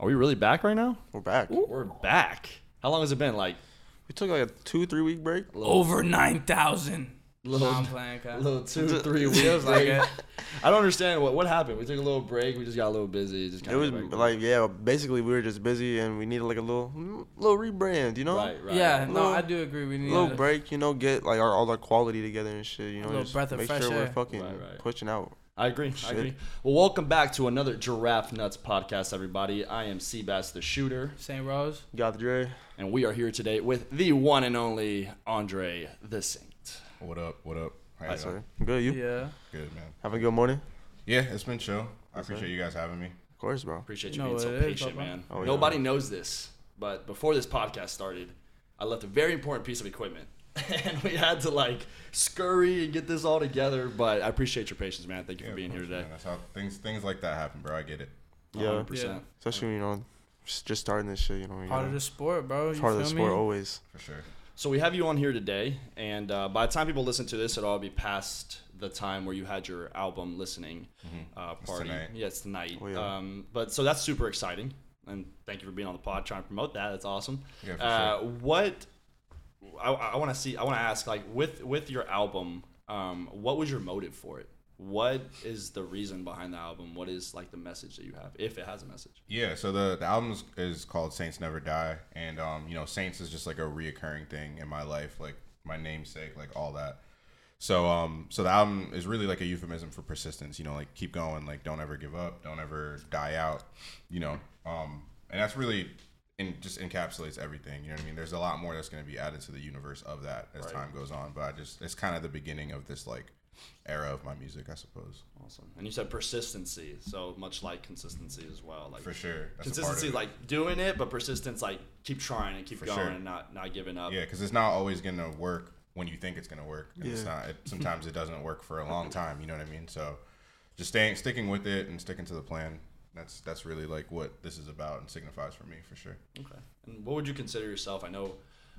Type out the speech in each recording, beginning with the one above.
Are we really back right now? We're back. We're back. How long has it been? Like We took like a two, three week break. Over nine thousand. Little- I'm playing, Kyle. little two, three weeks. Feels like it. I don't understand what what happened. We took a little break. We just got a little busy. Just It kinda was got back. like yeah, basically we were just busy and we needed like a little, little rebrand, you know, right, right. Yeah, right. no, Little- I do agree. We a need little a- break, you know, get like our all our quality together and shit, you know, little just breath of make fresh sure we're air. fucking Right, right. pushing out. I agree. I agree. Well, welcome back to another Giraffenutz podcast, everybody. I am Seabass the Shooter, St. Rose. GothDre. and we are here today with the one and only Andre DeSaint. What up? What up? How you That's doing? Good, you Yeah. Good, man. having a good morning? Yeah, it's been chill. I Yes, sir. appreciate you guys having me. Of course, bro. Appreciate You you know being so what patient, Papa. man. Oh, yeah. Nobody knows this, but before this podcast started, I left a very important piece of equipment. And we had to like scurry and get this all together. But I appreciate your patience, man. Thank you Yeah, for being of here today. man. That's how things things like that happen, bro. I get it. Yeah, 100%. especially when you know, just just starting this shit, you know, you Part of the sport, bro. it's You part of feel the me? sport always. For sure. So we have you on here today, and uh, by the time people listen to this, it'll all be past the time where you had your album listening uh, It's party. tonight. Yeah, it's tonight. Oh, yeah. Um, but so that's super exciting, and thank you for being on the pod, trying to promote that. That's awesome. Yeah, for Uh, sure. what I, I want to see, I want to ask, like with with your album, um, what was your motive for it? What is the reason behind the album? What is like the message that you have, if it has a message? Yeah, so the, the album is, is called Saints Never Die. And, um, you know, Saints is just like a reoccurring thing in my life, like my namesake, like all that. So, um, so the album is really like a euphemism for persistence, you know, like keep going, like don't ever give up, don't ever die out, you know. Um, and that's really in just encapsulates everything, you know what I mean? There's a lot more that's going to be added to the universe of that as Right. time goes on, but I just, it's kind of the beginning of this like era of my music, I suppose. Awesome. And you said persistency, so much like consistency as well. Like For sure. That's a part of consistency, like doing it, but persistence, like keep trying and keep For going sure. and not not giving up. Yeah, because it's not always gonna work when you think it's gonna work. And It's Yeah. not. It, sometimes it doesn't work for a long time. You know what I mean? So, just staying, sticking with it, and sticking to the plan. That's that's really like what this is about and signifies for me for sure. Okay. And what would you consider yourself? I know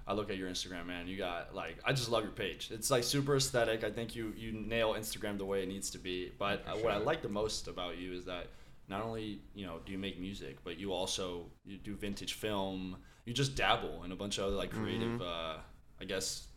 I look at your Instagram, man. You got like I just love your page. It's like super aesthetic. I think you you nail Instagram the way it needs to be. But uh, what I like the most about you is that not only you know do you make music, but you also you do vintage film. You just dabble in a bunch of other like creative, uh, I guess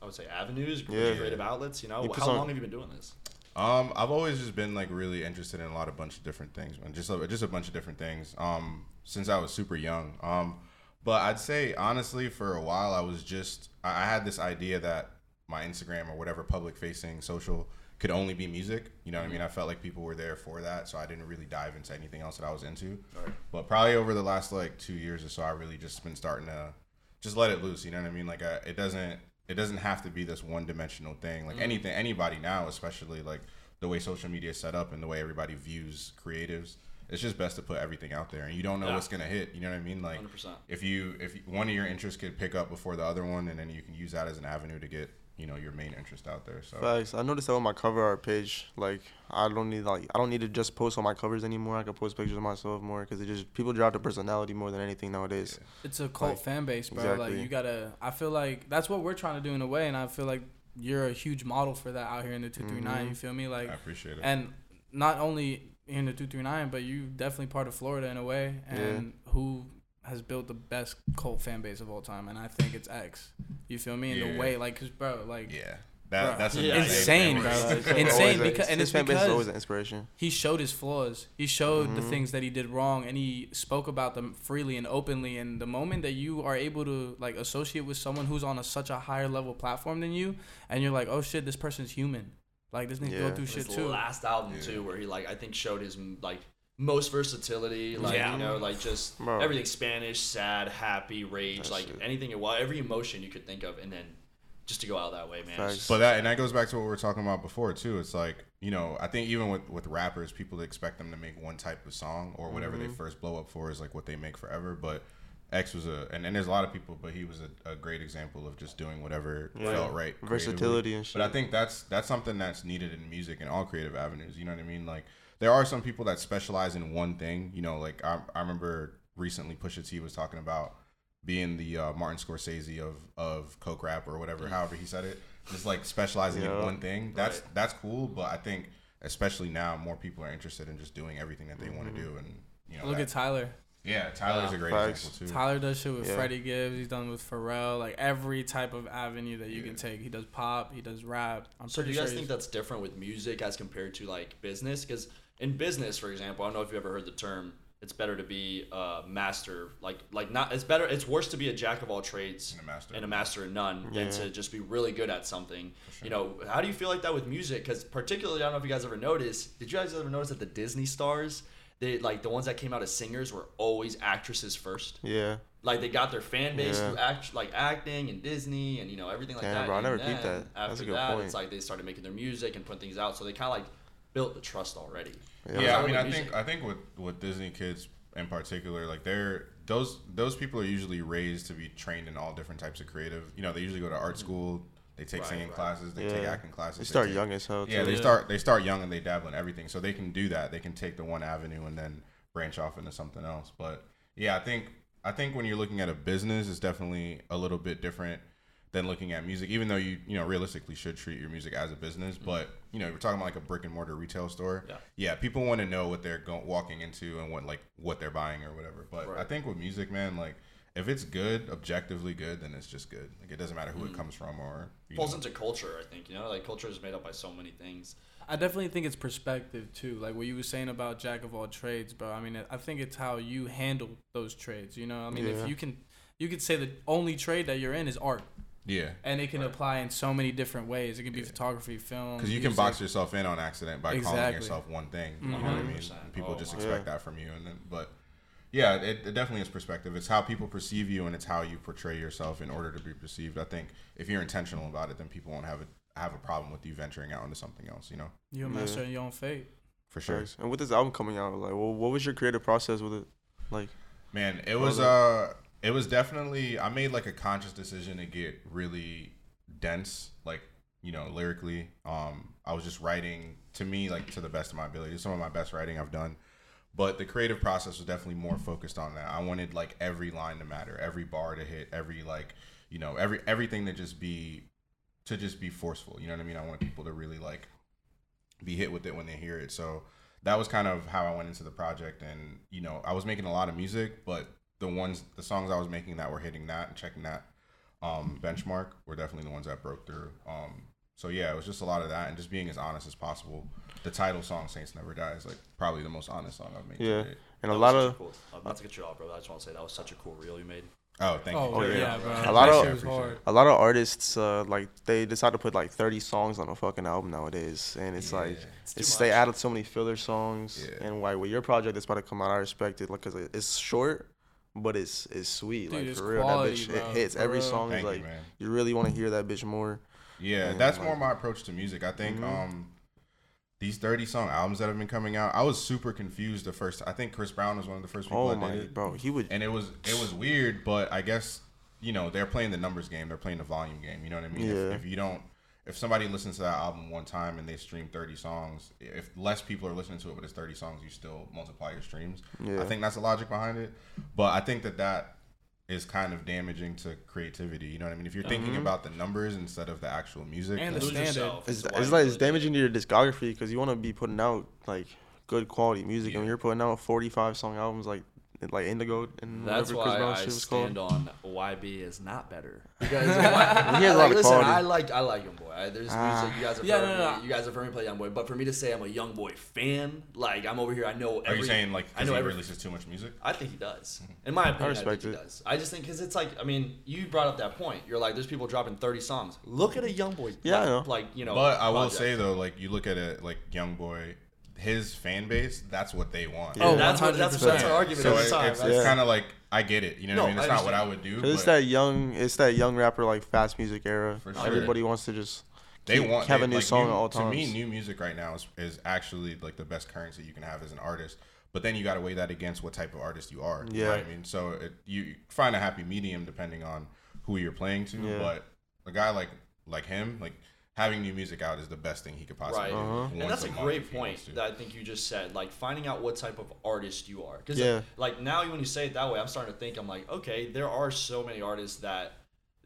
I would say avenues, Yeah. creative outlets. You know, You how long have you been doing this? Um, I've always just been like really interested in a lot of bunch of different things, man. Just a, just a bunch of different things. Um, since I was super young. Um, but I'd say honestly, for a while, I was just I had this idea that my Instagram or whatever public facing social could only be music. You know what I mean? I felt like people were there for that, so I didn't really dive into anything else that I was into. Right. But probably over the last like two years or so, I really just been starting to just let it loose. You know what I mean? Like I, it doesn't it doesn't have to be this one dimensional thing. Like mm. anything, anybody now, especially like the way social media is set up and the way everybody views creatives, it's just best to put everything out there, and you don't know Yeah. what's gonna hit. You know what I mean? Like Hundred percent. if you if one of your interests could pick up before the other one, and then you can use that as an avenue to get you know your main interest out there. So Facts. I noticed that on my cover art page, like I don't need like I don't need to just post on my covers anymore. I can post pictures of myself more because it just people drive the personality more than anything nowadays. It's a cult Like, fan base, bro. exactly. Like you gotta. I feel like that's what we're trying to do in a way, and I feel like you're a huge model for that out here in the two three nine. You mm-hmm. feel me? Like I appreciate it. and not only in the 239 but you definitely part of florida in a way and who has built the best cult fan base of all time and i think it's x you feel me in Yeah. the way like because bro like yeah, that Bruh. that's Yeah. Insane, bro. Like, Like, insane because- and his it's fan base is always an inspiration. he showed his flaws he showed the Mhm. things that he did wrong and he spoke about them freely and openly and the moment that you are able to like associate with someone who's on a, such a higher level platform than you and you're like oh shit this person's human like this nigga Yeah. go through shit too last album Yeah. too, where he like I think showed his like most versatility, like Yeah. you know, like just Bro. everything Spanish, sad, happy, rage, That like shit. anything it was, every emotion you could think of, and then just to go out that way, man. just- But that and that goes back to what we were talking about before too. It's like you know I think even with with rappers, people expect them to make one type of song or whatever they mm-hmm. first blow up for is like what they make forever. But X was a and, and there's a lot of people, but he was a, a great example of just doing whatever Yeah. felt right. creatively. Versatility and shit. But I think that's that's something that's needed in music and all creative avenues. You know what I mean? Like there are some people that specialize in one thing. You know, like I, I remember recently Pusha T was talking about being the uh, Martin Scorsese of of coke rap or whatever, however he said it. Just like specializing Yeah. in one thing. That's Right. that's cool, but I think especially now more people are interested in just doing everything that they want to do and you know look that- at tyler Yeah, Tyler's Yeah. a great Facts. example too. Tyler does shit with Yeah. Freddie Gibbs. He's done with Pharrell. Like every type of avenue that you Yeah. can take. He does pop. He does rap. I'm So do pretty you guys sure think he's- that's different with music as compared to like business? Because in business, for example, I don't know if you ever heard the term. It's better to be a master, like like not. It's better. It's worse to be a jack of all trades And a master and a master of none Yeah. than to just be really good at something. sure. You know, how do you feel like that with music? Because particularly, I don't know if you guys ever noticed. Did you guys ever notice that the Disney stars, they like the ones that came out as singers, were always actresses first. Yeah. Like they got their fan base Yeah. through act like acting and Disney and you know everything like Damn, that. bro, I never then peeped that. That's a good that, point. it's like they started making their music and putting things out, so they kind of like built the trust already. Yeah. Yeah, I mean, I think I think with with Disney kids in particular, like they're those those people are usually raised to be trained in all different types of creative. You know, they usually go to art school, they take Right, singing right. classes, they take acting classes. They start take- young as hell. Yeah, they Yeah. start they start young and they dabble in everything, so they can do that. They can take the one avenue and then branch off into something else. But yeah, I think I think when you're looking at a business, it's definitely a little bit different than looking at music. Even though you you know realistically should treat your music as a business, mm-hmm. but you know we're talking about like a brick and mortar retail store. Yeah. yeah, people want to know what they're going walking into and what like what they're buying or whatever. But I think with music, man, like. If it's good, objectively good, then it's just good. Like it doesn't matter who it mm. comes from or Falls know. into culture, I think. You know, like culture is made up by so many things. I definitely think it's perspective too. Like what you were saying about jack of all trades, bro. I mean, I think it's how you handle those trades. You know, I mean, Yeah. if you can, you could say the only trade that you're in is art, yeah. and it can apply in so many different ways. It can be photography, film. Because you can box yourself in on accident by calling yourself one thing. You know what I mean? And people Oh just expect God. that from you, and then but yeah, it, it definitely is perspective. It's how people perceive you, and it's how you portray yourself in order to be perceived. I think if you're intentional about it, then people won't have a have a problem with you venturing out into something else. You know, You're a Yeah. master of your own fate. for sure. Facts. And with this album coming out, like, well, what was your creative process with it? Like, Man, it What was was uh it was definitely I made like a conscious decision to get really dense, like, you know, lyrically. Um I was just writing to me like to the best of my ability. Some of my best writing I've done. But the creative process was definitely more focused on that. I wanted like every line to matter, every bar to hit, every like, you know, every everything to just be to just be forceful. You know what I mean? I wanted people to really like be hit with it when they hear it. So that was kind of how I went into the project. And you know, I was making a lot of music, but the ones, the songs I was making that were hitting that and checking that um, benchmark were definitely the ones that broke through. Um, so yeah, it was just a lot of that and just being as honest as possible. The title song "Saints Never Die" is like probably the most honest song I've made. Yeah. date. and a lot of cool. I'm not to get you off, bro. I just want to say that was such a cool reel you made. Oh, thank you. Oh, Oh, yeah, yeah. bro. A lot of- hard. a lot of artists, uh, like they decide to put like 30 songs on a fucking album nowadays, and it's like It's too it's much. they added so many filler songs, Yeah. and why with your project that's about to come out, I respect it, like, cause it's short, but it's it's sweet, Dude, like it's for real. quality, that bitch, bro, it hits for every real. song. Is like you, man. you really want to hear that bitch more. Yeah, And, that's like- more my approach to music. I think Mhm. um these 30 song albums that have been coming out, I was super confused the first I think Chris Brown was one of the first people Oh that my did it. bro, he would. And it was it was weird, but I guess you know, they're playing the numbers game, they're playing the volume game, you know what I mean? Yeah. If, if you don't if somebody listens to that album one time and they stream 30 songs, if less people are listening to it but it's 30 songs, you still multiply your streams. Yeah. I think that's the logic behind it. But I think that that is kind of damaging to creativity. You know what I mean? If you're thinking Mhm. about the numbers instead of the actual music, And the standard. yourself. It's, it's like it's damaging to your discography because you want to be putting out like good quality music, and when you're putting out 45 song albums like like Indigo and That's whatever Chris why Brown I shit was stand called. on YB is not better because He has a lot of listen, quality. I like I like Youngboy. I, there's Ah. music you guys have Yeah, heard no, me. no, no. You guys have heard me play Youngboy, but for me to say I'm a Youngboy fan, like I'm over here, I know. Every, are you saying like I because know he every. releases too much music? I think he does. In my opinion, I, respect think he does. I just think because it's like I mean, you brought up that point. You're like, there's people dropping 30 songs. Look at a Youngboy. Yeah, I like, know. Like you know. but I will project. say though, like you look at it like Young Boy, his fan base, that's what they want. Yeah. Oh, that's what that's, 100%. that's our argument So every it- time. it's, it's Yeah. kind of like I get it. You know what I mean? It's I not what I would do. Cause it's that young, it's that young rapper like fast music era. For sure. Everybody wants to just they keep- want have they- a new like, song new- at all To me, new music right now is, is actually like the best currency you can have as an artist. But then you got to weigh that against what type of artist you are. You know Yeah. what I mean? So it, you find a happy medium depending on who you're playing to. Yeah. But a guy like like him, like having new music out is the best thing he could possibly Right. do. Uh-huh. and that's a month great point that I think you just said. Like finding out what type of artist you are. Because Yeah. like now when you say it that way, I'm starting to think I'm like, okay, there are so many artists that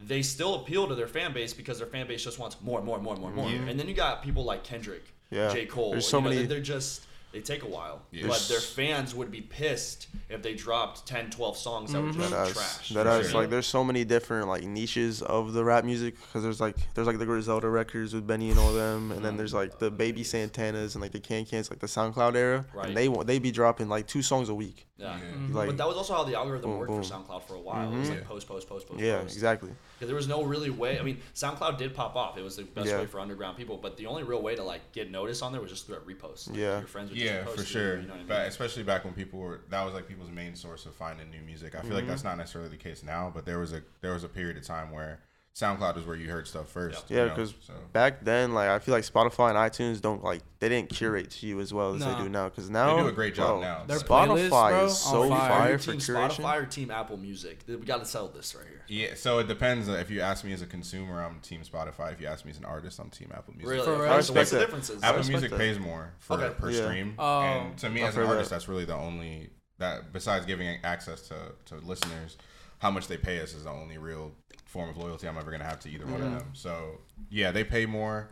they still appeal to their fan base because their fan base just wants more, more, more, more, more. Mhm. And then you got people like Kendrick, Yeah. J. Cole. There's so you know, many- that They're just they take a while. Yeah. But their fans would be pissed if they dropped 10, 12 songs that were Mm-hmm. just That trash. is, that You know is what I like there's so many different like niches of the rap music because there's like there's like the Griselda records with Benny and all them, and then mm-hmm. there's like the Baby Santanas and like the KanKans like the SoundCloud era, Right. and they wa- they be dropping like two songs a week. Yeah. Yeah. Mm-hmm. Like but that was also how the algorithm Boom, worked boom. for SoundCloud for a while. It was mm-hmm. like post, post, post, post, yeah, post. exactly. Because there was no really way. I mean, SoundCloud did pop off. It was the best Yeah. way for underground people. But the only real way to like get noticed on there was just through a repost. Like, Yeah. your friends would Yeah, for sure. You know what I But mean? especially back when people were that was like people's main source of finding new music. I feel like that's Mm-hmm. not necessarily the case now, but there was a there was a period of time where SoundCloud was where you heard stuff first. Yeah, you know, because so. back then, like I feel like Spotify and iTunes don't like they didn't curate to you as well as Nah. they do now. Because now they do a great job bro, now. Their Spotify playlists, bro, is so on fire. Are fire you for team curation. Spotify or team Apple Music? We got to sell this right here. Yeah, so it depends. Uh, if you ask me as a consumer, I'm Team Spotify. If you ask me as an artist, I'm Team Apple Music. Really? For real? I so what's respect the that. differences? Apple Music that. pays more for Okay. per Yeah. stream, Oh. and to me I've as an artist, that. that's really the only that besides giving access to to listeners, how much they pay us is the only real form of loyalty I'm ever gonna have to either one of them. So yeah, they pay more.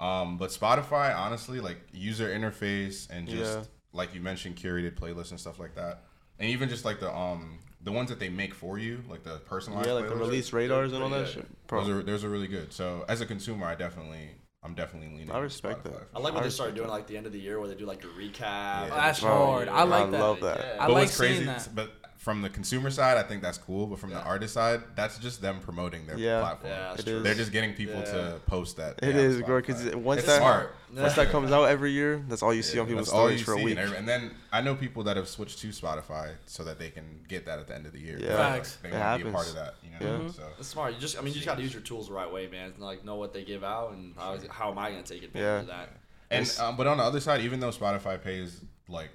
Um, but Spotify, honestly, like user interface and just Yeah. like you mentioned, curated playlists and stuff like that, and even just like the um the ones that they make for you, like the personalized Yeah, like the playlists, release radars and all pretty that shit. Those are those are really good. So as a consumer, I definitely I'm definitely leaning. I respect Spotify that. I like what I they started doing like the end of the year where they do like the recap. Yeah. and That's hard. I like that. I that. love that. Yeah. I But like what's crazy, seeing that. but from the consumer side, I think that's cool. But from the artist side, that's just them promoting their Yeah. platform. Yeah, that's It true. is. They're just getting people Yeah. to post that. It is, they have is, bro. Because once It's that smart. once that comes out every year, that's all you see on people's That's stories for a week. And, and then I know people that have switched to Spotify so that they can get that at the end of the year. Yeah. Like, they It want to be a part of that. You know? Yeah. So It's smart. You just, I mean, you just got to use your tools the right way, man. Like, know what they give out, and how, is it, how am I going to take advantage Yeah. of that? And um, but on the other side, even though Spotify pays like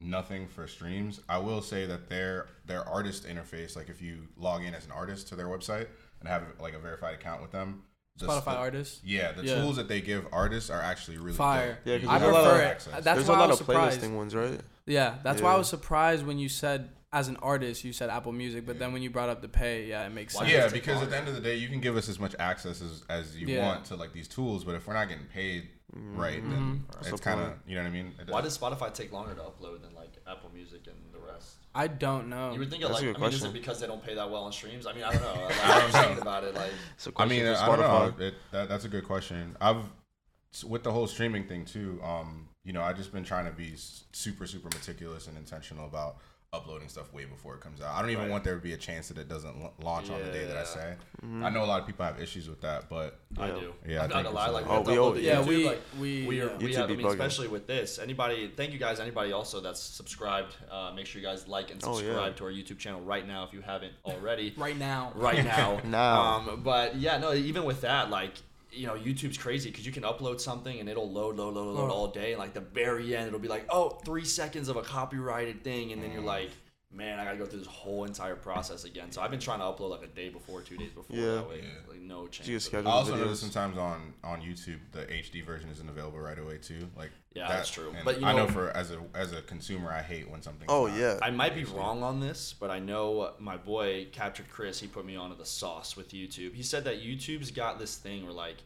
nothing for streams, I will say that their their artist interface, like if you log in as an artist to their website and have like a verified account with them, the- Spotify the- artists. Yeah, the Yeah. tools that they give artists are actually really Fire. dope. Yeah, 'cause You I there's a lot prefer of it. access. That's There's why a I lot was of surprised. playlisting ones, right? Yeah, that's why I was surprised when you said as an artist you said Apple Music, but then when you brought up the pay, yeah, it makes Why sense. Yeah, because at the end of the day, you can give us as much access as, as you Yeah. want to like these tools, but if we're not getting paid right, then Mhm. That's it's kind of you know what I mean. Why does- does Spotify take longer to upload than like Apple Music and the rest? I don't know. You would think it That's like, a I good mean, is it because they don't pay that well on streams? I mean, I don't know. Like, I I'm don't thinking know. about it. Like, It's a I mean, question I don't Spotify. know. It, that, that's a good question. I've with the whole streaming thing too. Um, you know, I've just been trying to be super, super meticulous and intentional about uploading stuff way before it comes out. I don't even Right. want there to be a chance that it doesn't l- launch on the day that I say. Mm-hmm. I know a lot of people have issues with that, but I Yeah. do. Yeah, I I'm not think gonna lie. Like, like- Oh, we the- all- yeah, YouTube, we like, we we are, yeah. we have, I mean, especially with this. Anybody, thank you guys. Anybody also that's subscribed, uh, make sure you guys like and Oh, yeah. subscribe to our YouTube channel right now if you haven't already. right now. right now. Now. Um, but yeah, no, even with that, like, you know, YouTube's crazy because you can upload something and it'll load, load, load, load Oh. all day. And like the very end, it'll be like, oh, three seconds of a copyrighted thing. And then you're like, man, I gotta go through this whole entire process again. So I've been trying to upload like a day before, two days before. Yeah. That way, Yeah. like no chance. You schedule- I also videos. noticed sometimes on on YouTube the HD version isn't available right away too. Like Yeah, that- that's true. But, you I know know- for as a as a consumer, I hate when something. Oh yeah. I might be wrong on this, but I know my boy Captured Chris. He put me onto the sauce with YouTube. He said that YouTube's got this thing where like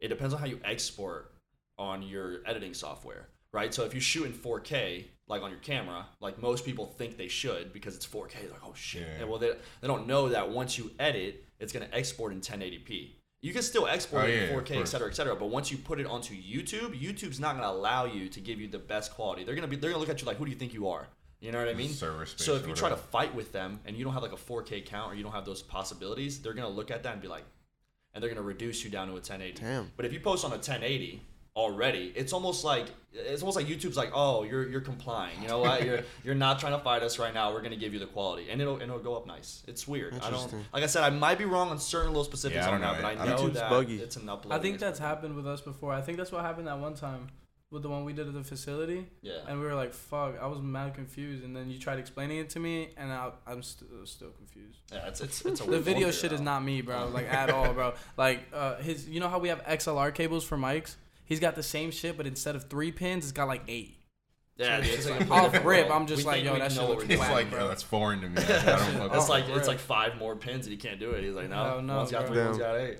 it depends on how you export on your editing software, right? So if you shoot in 4K, like on your camera, like most people think they should because it's 4K. Like, oh shit. Yeah. And well, they, they don't know that once you edit, it's gonna export in 1080p. You can still export Oh, it in of 4K, et course. cetera, et cetera. But once you put it onto YouTube, YouTube's not gonna allow you to give you the best quality. They're gonna be they're gonna look at you like, who do you think you are? You know what I mean? server space So if you try to fight with them and you don't have like a 4K count or you don't have those possibilities, they're gonna look at that and be like, and they're gonna reduce you down to a 1080. Damn. But if you post on a 1080 already, it's almost like it's almost like YouTube's like, oh, you're you're complying. You know what? You're you're not trying to fight us right now. We're gonna give you the quality, and it'll and it'll go up nice. It's weird. I don't Interesting. like I said, I might be wrong on certain little specifics Yeah, I on don't that, know. but I I know YouTube's that buggy. it's an upload. I think that's happened with us before. I think that's what happened that one time with the one we did at the facility. Yeah. And we were like, "Fuck!" I was mad confused, and then you tried explaining it to me, and I, I'm st- still confused. Yeah, it's it's it's a The video figure shit is not me, bro. Like at all, bro. Like uh, his, you know how we have XLR cables for mics? He's got the same shit, but instead of three pins, it's got like eight. Yeah, So it's it's like like off rip. I'm just We like, think yo, we that know shit what looks we're It's whack, like bro. yo, that's foreign to me. I don't fuck It's like it's like five more pins and he can't do it. He's like, no, No, no, one's got bro. three, one's Damn. got eight.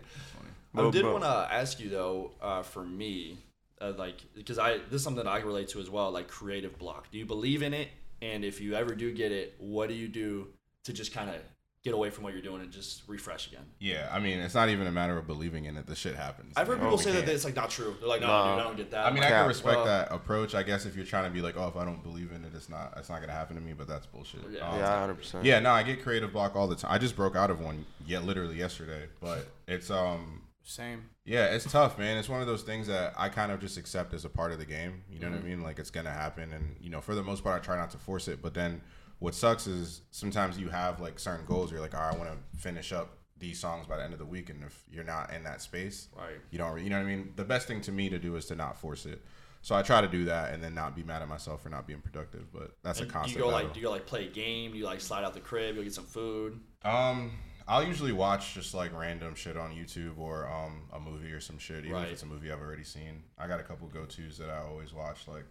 I Bro, did bro. want to ask you though, uh, for me, uh, like because I this is something that I can relate to as well, like creative block. Do you believe in it? And if you ever do get it, what do you do to just kind of get away from what you're doing and just refresh again? Yeah, I mean, it's not even a matter of believing in it. The shit happens. I've heard Like, people we say that can't- it's like not true. They're like, no, Nah. dude, I don't get that. I mean, I'm I can Cap. respect well- that approach. I guess if you're trying to be like, oh, if I don't believe in it, it's not, it's not gonna happen to me. But that's bullshit. Yeah. Um, yeah, hundred percent. Yeah, no, I get creative block all the time. I just broke out of one, yeah, literally yesterday. But it's um, Same. yeah, it's tough, man. It's one of those things that I kind of just accept as a part of the game. You know Mm-hmm. what I mean? Like it's gonna happen, and you know, for the most part, I try not to force it. But then, what sucks is sometimes you have like certain goals. You're like, all right, I want to finish up these songs by the end of the week, and if you're not in that space, Right. you don't, you know what I mean? The best thing to me to do is to not force it. So I try to do that, and then not be mad at myself for not being productive. But that's And a do constant. you go battle. like, do you go like play a game? Do you like slide out the crib? Go get some food? Um, I'll usually watch just like random shit on YouTube or um a movie or some shit, even Right. if it's a movie I've already seen. I got a couple go tos that I always watch, like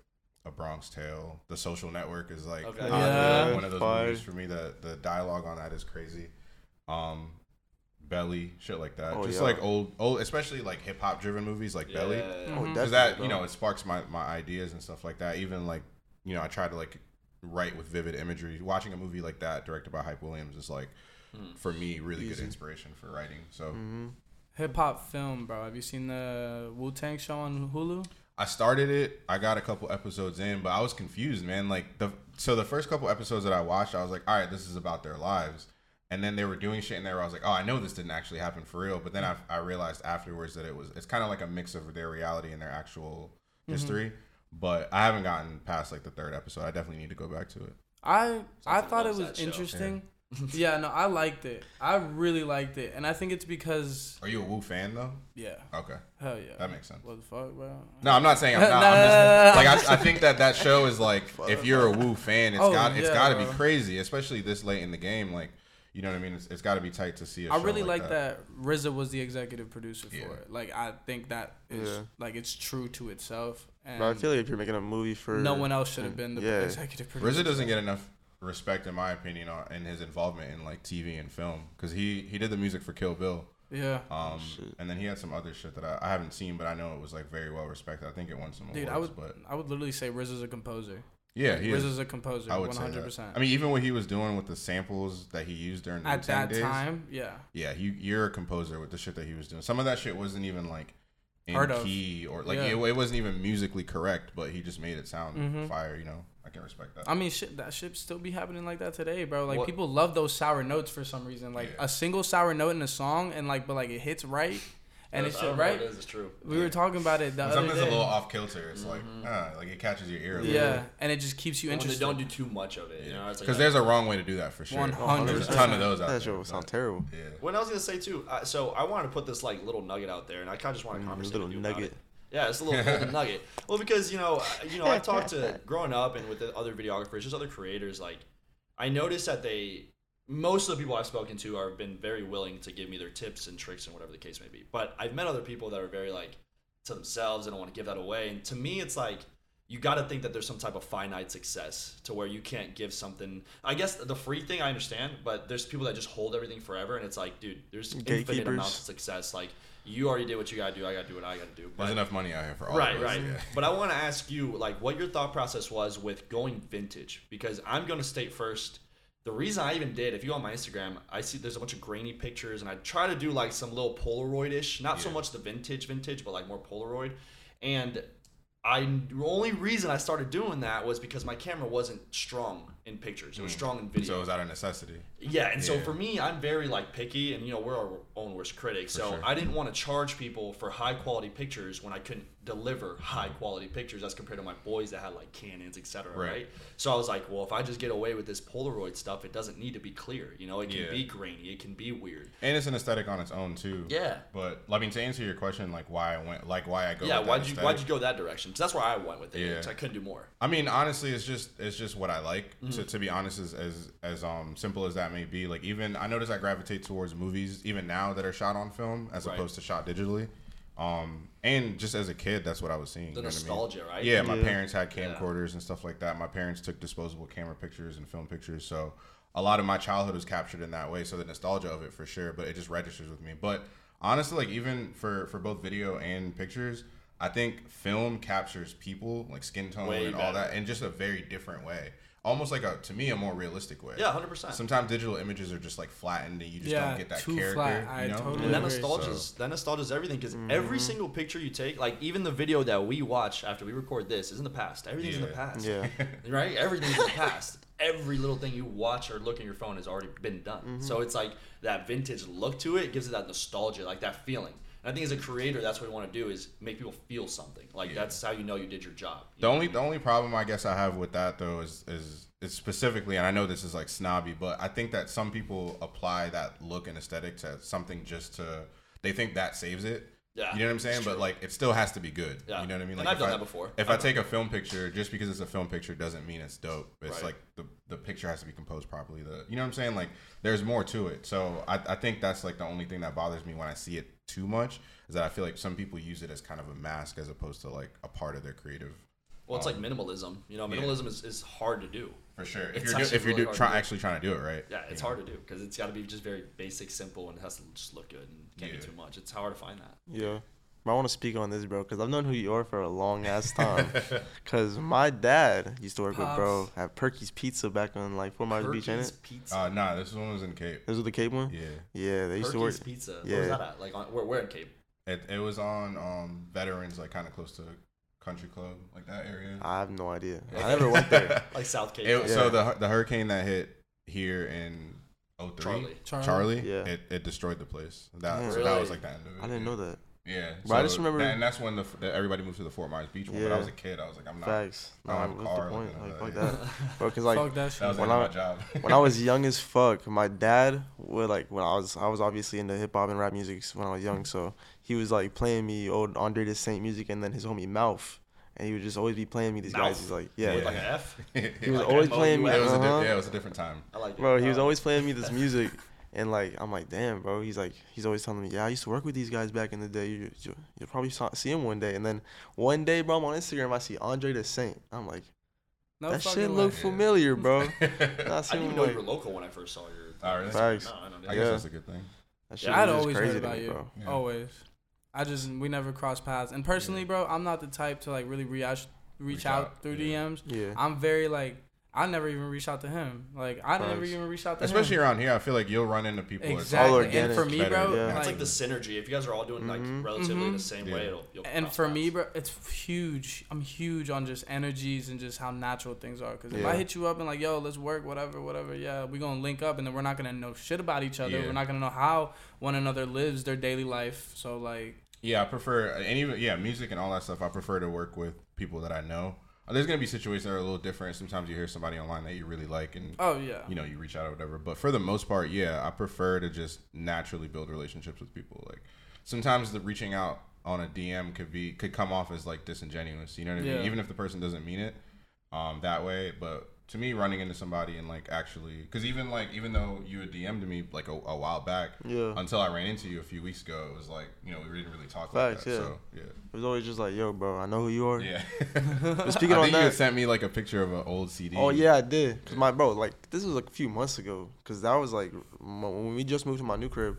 A Bronx Tale. The Social Network is like Okay. honestly, Yeah. like, one of those Fire. movies for me. The the dialogue on that is crazy. Um, Belly, shit like that. Oh, just yeah. like old, old, especially like hip hop driven movies like Belly Yeah. Oh, Mhm. because that you know it sparks my, my ideas and stuff like that even like you know i try to like write with vivid imagery watching a movie like that directed by hype williams is like Hmm. for me really good inspiration for writing so hmm Hip hop film, bro. Have you seen the Wu Tang show on Hulu? I started it i got a couple episodes in but i was confused man. Like the so the first couple episodes that i watched i was like all right this is about their lives. And then they were doing shit in there where i was like oh i know this didn't actually happen for real. But then i, I realized afterwards that it was it's kind of like a mix of their reality and their actual mm-hmm. history. But i haven't gotten past like the third episode. I definitely need to go back to it. I I thought it was interesting. yeah, no, I liked it. I really liked it, and I think it's because Are you a Wu fan though? yeah, Okay, hell yeah. that makes sense. What the fuck, bro? No, I'm not saying I'm not. no, I'm just, like I, I think that that show is like if you're a Wu fan, it's Oh, got it's yeah, got to be crazy, especially this late in the game. Like you know what I mean? It's, it's got to be tight to see. A I show I really like like that. RZA was the executive producer for Yeah. it. Like I think that is Yeah. like it's true to itself, and But I feel like if you're making a movie for no one else should have been the Yeah. executive producer. RZA doesn't get enough respect, in my opinion, on, in his involvement in like TV and film because he he did the music for Kill Bill. Yeah, Um, shit. and then he had some other shit that I, I haven't seen, but I know it was like very well respected. I think it won some dude, awards. I would but I would literally say RZA's a composer. yeah, he is. RZA's a composer, I one would say hundred that. percent. I mean, even what he was doing with the samples that he used during the At Wu-Tang that days, time, yeah, Yeah, you you're a composer with the shit that he was doing. Some of that shit wasn't even like Heard of. key or like Yeah. it, it wasn't even musically correct, but he just made it sound Mhm. fire. You know, I can respect that. I mean, shit, that shit still be happening like that today, bro. Like What- people love those sour notes for some reason. Like Yeah. a single sour note in a song, and like, but like it hits right, and it's I shit don't know what right. It is, it's true. We were talking about it the When other something's a little off kilter, it's like ah, like it catches your ear. a little yeah, and it just keeps you When they interested. don't do too much of it, you know. it's like because there's a wrong way to do that for sure. 100%. There's a ton of those out That there. show would sound terrible. Yeah. What I was gonna say too. Uh, so I wanted to put this like little nugget out there, and I kind of just want to Mm, conversate little with you about nugget. it. Yeah, it's a little golden nugget. Well, because you know, you know, I talked to growing up and with the other videographers, just other creators. Like, I noticed that they, most of the people I've spoken to, are been very willing to give me their tips and tricks and whatever the case may be. But I've met other people that are very like to themselves and don't want to give that away. And to me, it's like you got to think that there's some type of finite success to where you can't give something. I guess the free thing I understand, but there's people that just hold everything forever, and it's like, dude, there's infinite Gatekeepers. amounts of success. Like you already did what you gotta do. I gotta do what I gotta do. But, There's enough money out here for all right, of us. right. Yeah. But I want to ask you, like, what your thought process was with going vintage, because I'm gonna state first. The reason I even did, if you go on my Instagram, I see there's a bunch of grainy pictures, and I try to do like some little Polaroid-ish, not so much the vintage vintage, but like more Polaroid. And I the only reason I started doing that was because my camera wasn't strong in pictures; it was Mm. strong in video. So it was out of necessity? Yeah, and so for me, I'm very like picky, and you know we're our own worst critics. So sure. I didn't want to charge people for high quality pictures when I couldn't deliver high quality pictures as compared to my boys that had like Canons, etc. Right. Right. So I was like, well, if I just get away with this Polaroid stuff, it doesn't need to be clear. You know, it can Yeah. be grainy, it can be weird. And it's an aesthetic on its own too. Yeah. But I mean, to answer your question, like why I went, like why I go. yeah. Why'd you aesthetic, Why'd you go that direction? Because that's where I went with it. Yeah. I couldn't do more. I mean, honestly, it's just it's just what I like. Mm-hmm. To, to be honest, as, as as um simple as that may be, like even I notice I gravitate towards movies even now that are shot on film as Right. opposed to shot digitally. Um, and just as a kid, that's what I was seeing. The you know what I mean? nostalgia, right? Yeah, my Yeah. parents had Yeah. camcorders and stuff like that. My parents took disposable camera pictures and film pictures, so a lot of my childhood was captured in that way. So the nostalgia of it for sure, but it just registers with me. But honestly, like even for for both video and pictures, I think film captures people like skin tone Way and all that in just a very different way. Almost like a to me a more realistic way. Yeah, hundred percent. Sometimes digital images are just like flattened and you just Yeah, don't get that too character. flat. I you know? totally And that agree. nostalgia So- that nostalgia is everything because Mm-hmm. every single picture you take, like even the video that we watch after we record this, is in the past. Everything's in the past. Yeah. right? Everything's in the past. Every little thing you watch or look at your phone has already been done. Mm-hmm. So it's like that vintage look to it gives it that nostalgia, like that feeling. And I think as a creator, that's what we want to do is make people feel something. Like Yeah. that's how you know you did your job. You The only the only problem I guess I have with that though is is is specifically, and I know this is like snobby, but I think that some people apply that look and aesthetic to something just to they think that saves it. Yeah, you know what I'm saying? But like, it still has to be good. Yeah. You know what I mean? And Like, I've if done I, that before. If I've I done take a film picture, just because it's a film picture doesn't mean it's dope. It's Right. like the the picture has to be composed properly. The you know what I'm saying? Like, there's more to it. So I I think that's like the only thing that bothers me when I see it too much is that I feel like some people use it as kind of a mask as opposed to like a part of their creative. well, it's like um, minimalism. You know, yeah. minimalism is, is hard to do. For sure. If It's you're do, actually if you're really do, try, do. actually trying to do it right. Yeah, it's you know? hard to do because it's got to be just very basic, simple, and it has to just look good and can't Yeah. be too much. It's hard to find that. Yeah. But I want to speak on this, bro, because I've known who you are for a long ass time. Because my dad used to work with bro at Perky's Pizza back on like Fort Myers Beach, ain't Perky's it? Pizza. Uh, nah, this one was in Cape. This was the Cape one. Yeah. Yeah, they used to work. Perky's Pizza. Where yeah. was that at? Like, on, where, where in Cape? It, it was on um veterans like kind of close to country club like that area. I have no idea. I never went there. Like South Cape. It, Yeah. So the the hurricane that hit here in 03, Charlie. Charlie. Charlie, Yeah. it, it destroyed the place. That Yeah. so that was like the end of it. I didn't know that. Yeah, But I just remember- that- and that's when the, the everybody moved to the Fort Myers Beach one. But I was a kid. I was like, I'm not. Facts. I don't Nah, have a what's the point? like, Like, fuck that. Bro, cause like Fuck that shit. That was the When end I- my job. when I was young as fuck, my dad would like when I was I was obviously into hip hop and rap music when I was young, so he was like playing me old Andre DeSaint music and then his homie Mouth, and he would just always be playing me these guys. He's like, yeah, With like an F. he was like always M O playing me. It was a uh-huh. di- yeah, it was a different time. I like it. Bro, he was always playing me this music, and like I'm like, damn, bro. He's like, he's always telling me, yeah, I used to work with these guys back in the day. You, you you'll probably saw, see him one day. And then one day, bro, I'm on Instagram, I see Andre DeSaint. I'm like, No that shit way. look familiar, bro. I I didn't him even know like, you were local when I first saw your. Oh, really? Facts. No, I, know, I yeah. guess that's a good thing. that shit Yeah, I'd always crazy heard about me, you. bro. Yeah. Always. I just we never crossed paths. And personally, Yeah. bro, I'm not the type to like really reach reach, Reach out, out, through yeah. DMs. Yeah. I'm very like I never even reached out to him. Like I never even reached out to him. Especially him. around here, I feel like you'll run into people. it's Exactly. all and organic. for me, Better, bro, yeah. It's like, like the synergy. If you guys are all doing like Mhm. relatively Mhm. the same Yeah. way, it'll. You'll and cross for me, bro, it's huge. I'm huge on just energies and just how natural things are. Because if Yeah. I hit you up and like, yo, let's work, whatever, whatever, yeah, we gonna link up, and then we're not gonna know shit about each other. Yeah. We're not gonna know how one another lives their daily life. So like, Yeah, I prefer and even yeah, music and all that stuff. I prefer to work with people that I know. There's gonna be situations that are a little different. Sometimes you hear somebody online that you really like, and oh yeah, you know you reach out or whatever. But for the most part, yeah, I prefer to just naturally build relationships with people. Like sometimes the reaching out on a DM could be could come off as like disingenuous. You know what I Yeah. mean? Even if the person doesn't mean it um, that way. But to me, running into somebody and like actually, because even like even though you had DM'd me like a, a while back, Yeah. until I ran into you a few weeks ago, it was like you know we didn't really talk Facts, like that. yeah. So yeah, It was always just like, yo, bro, I know who you are. yeah. But speaking I on think you that, had sent me like a picture of an old CD. Oh yeah, I did. Cause my bro, like this was like a few months ago. Cause that was like my, when we just moved to my new crib.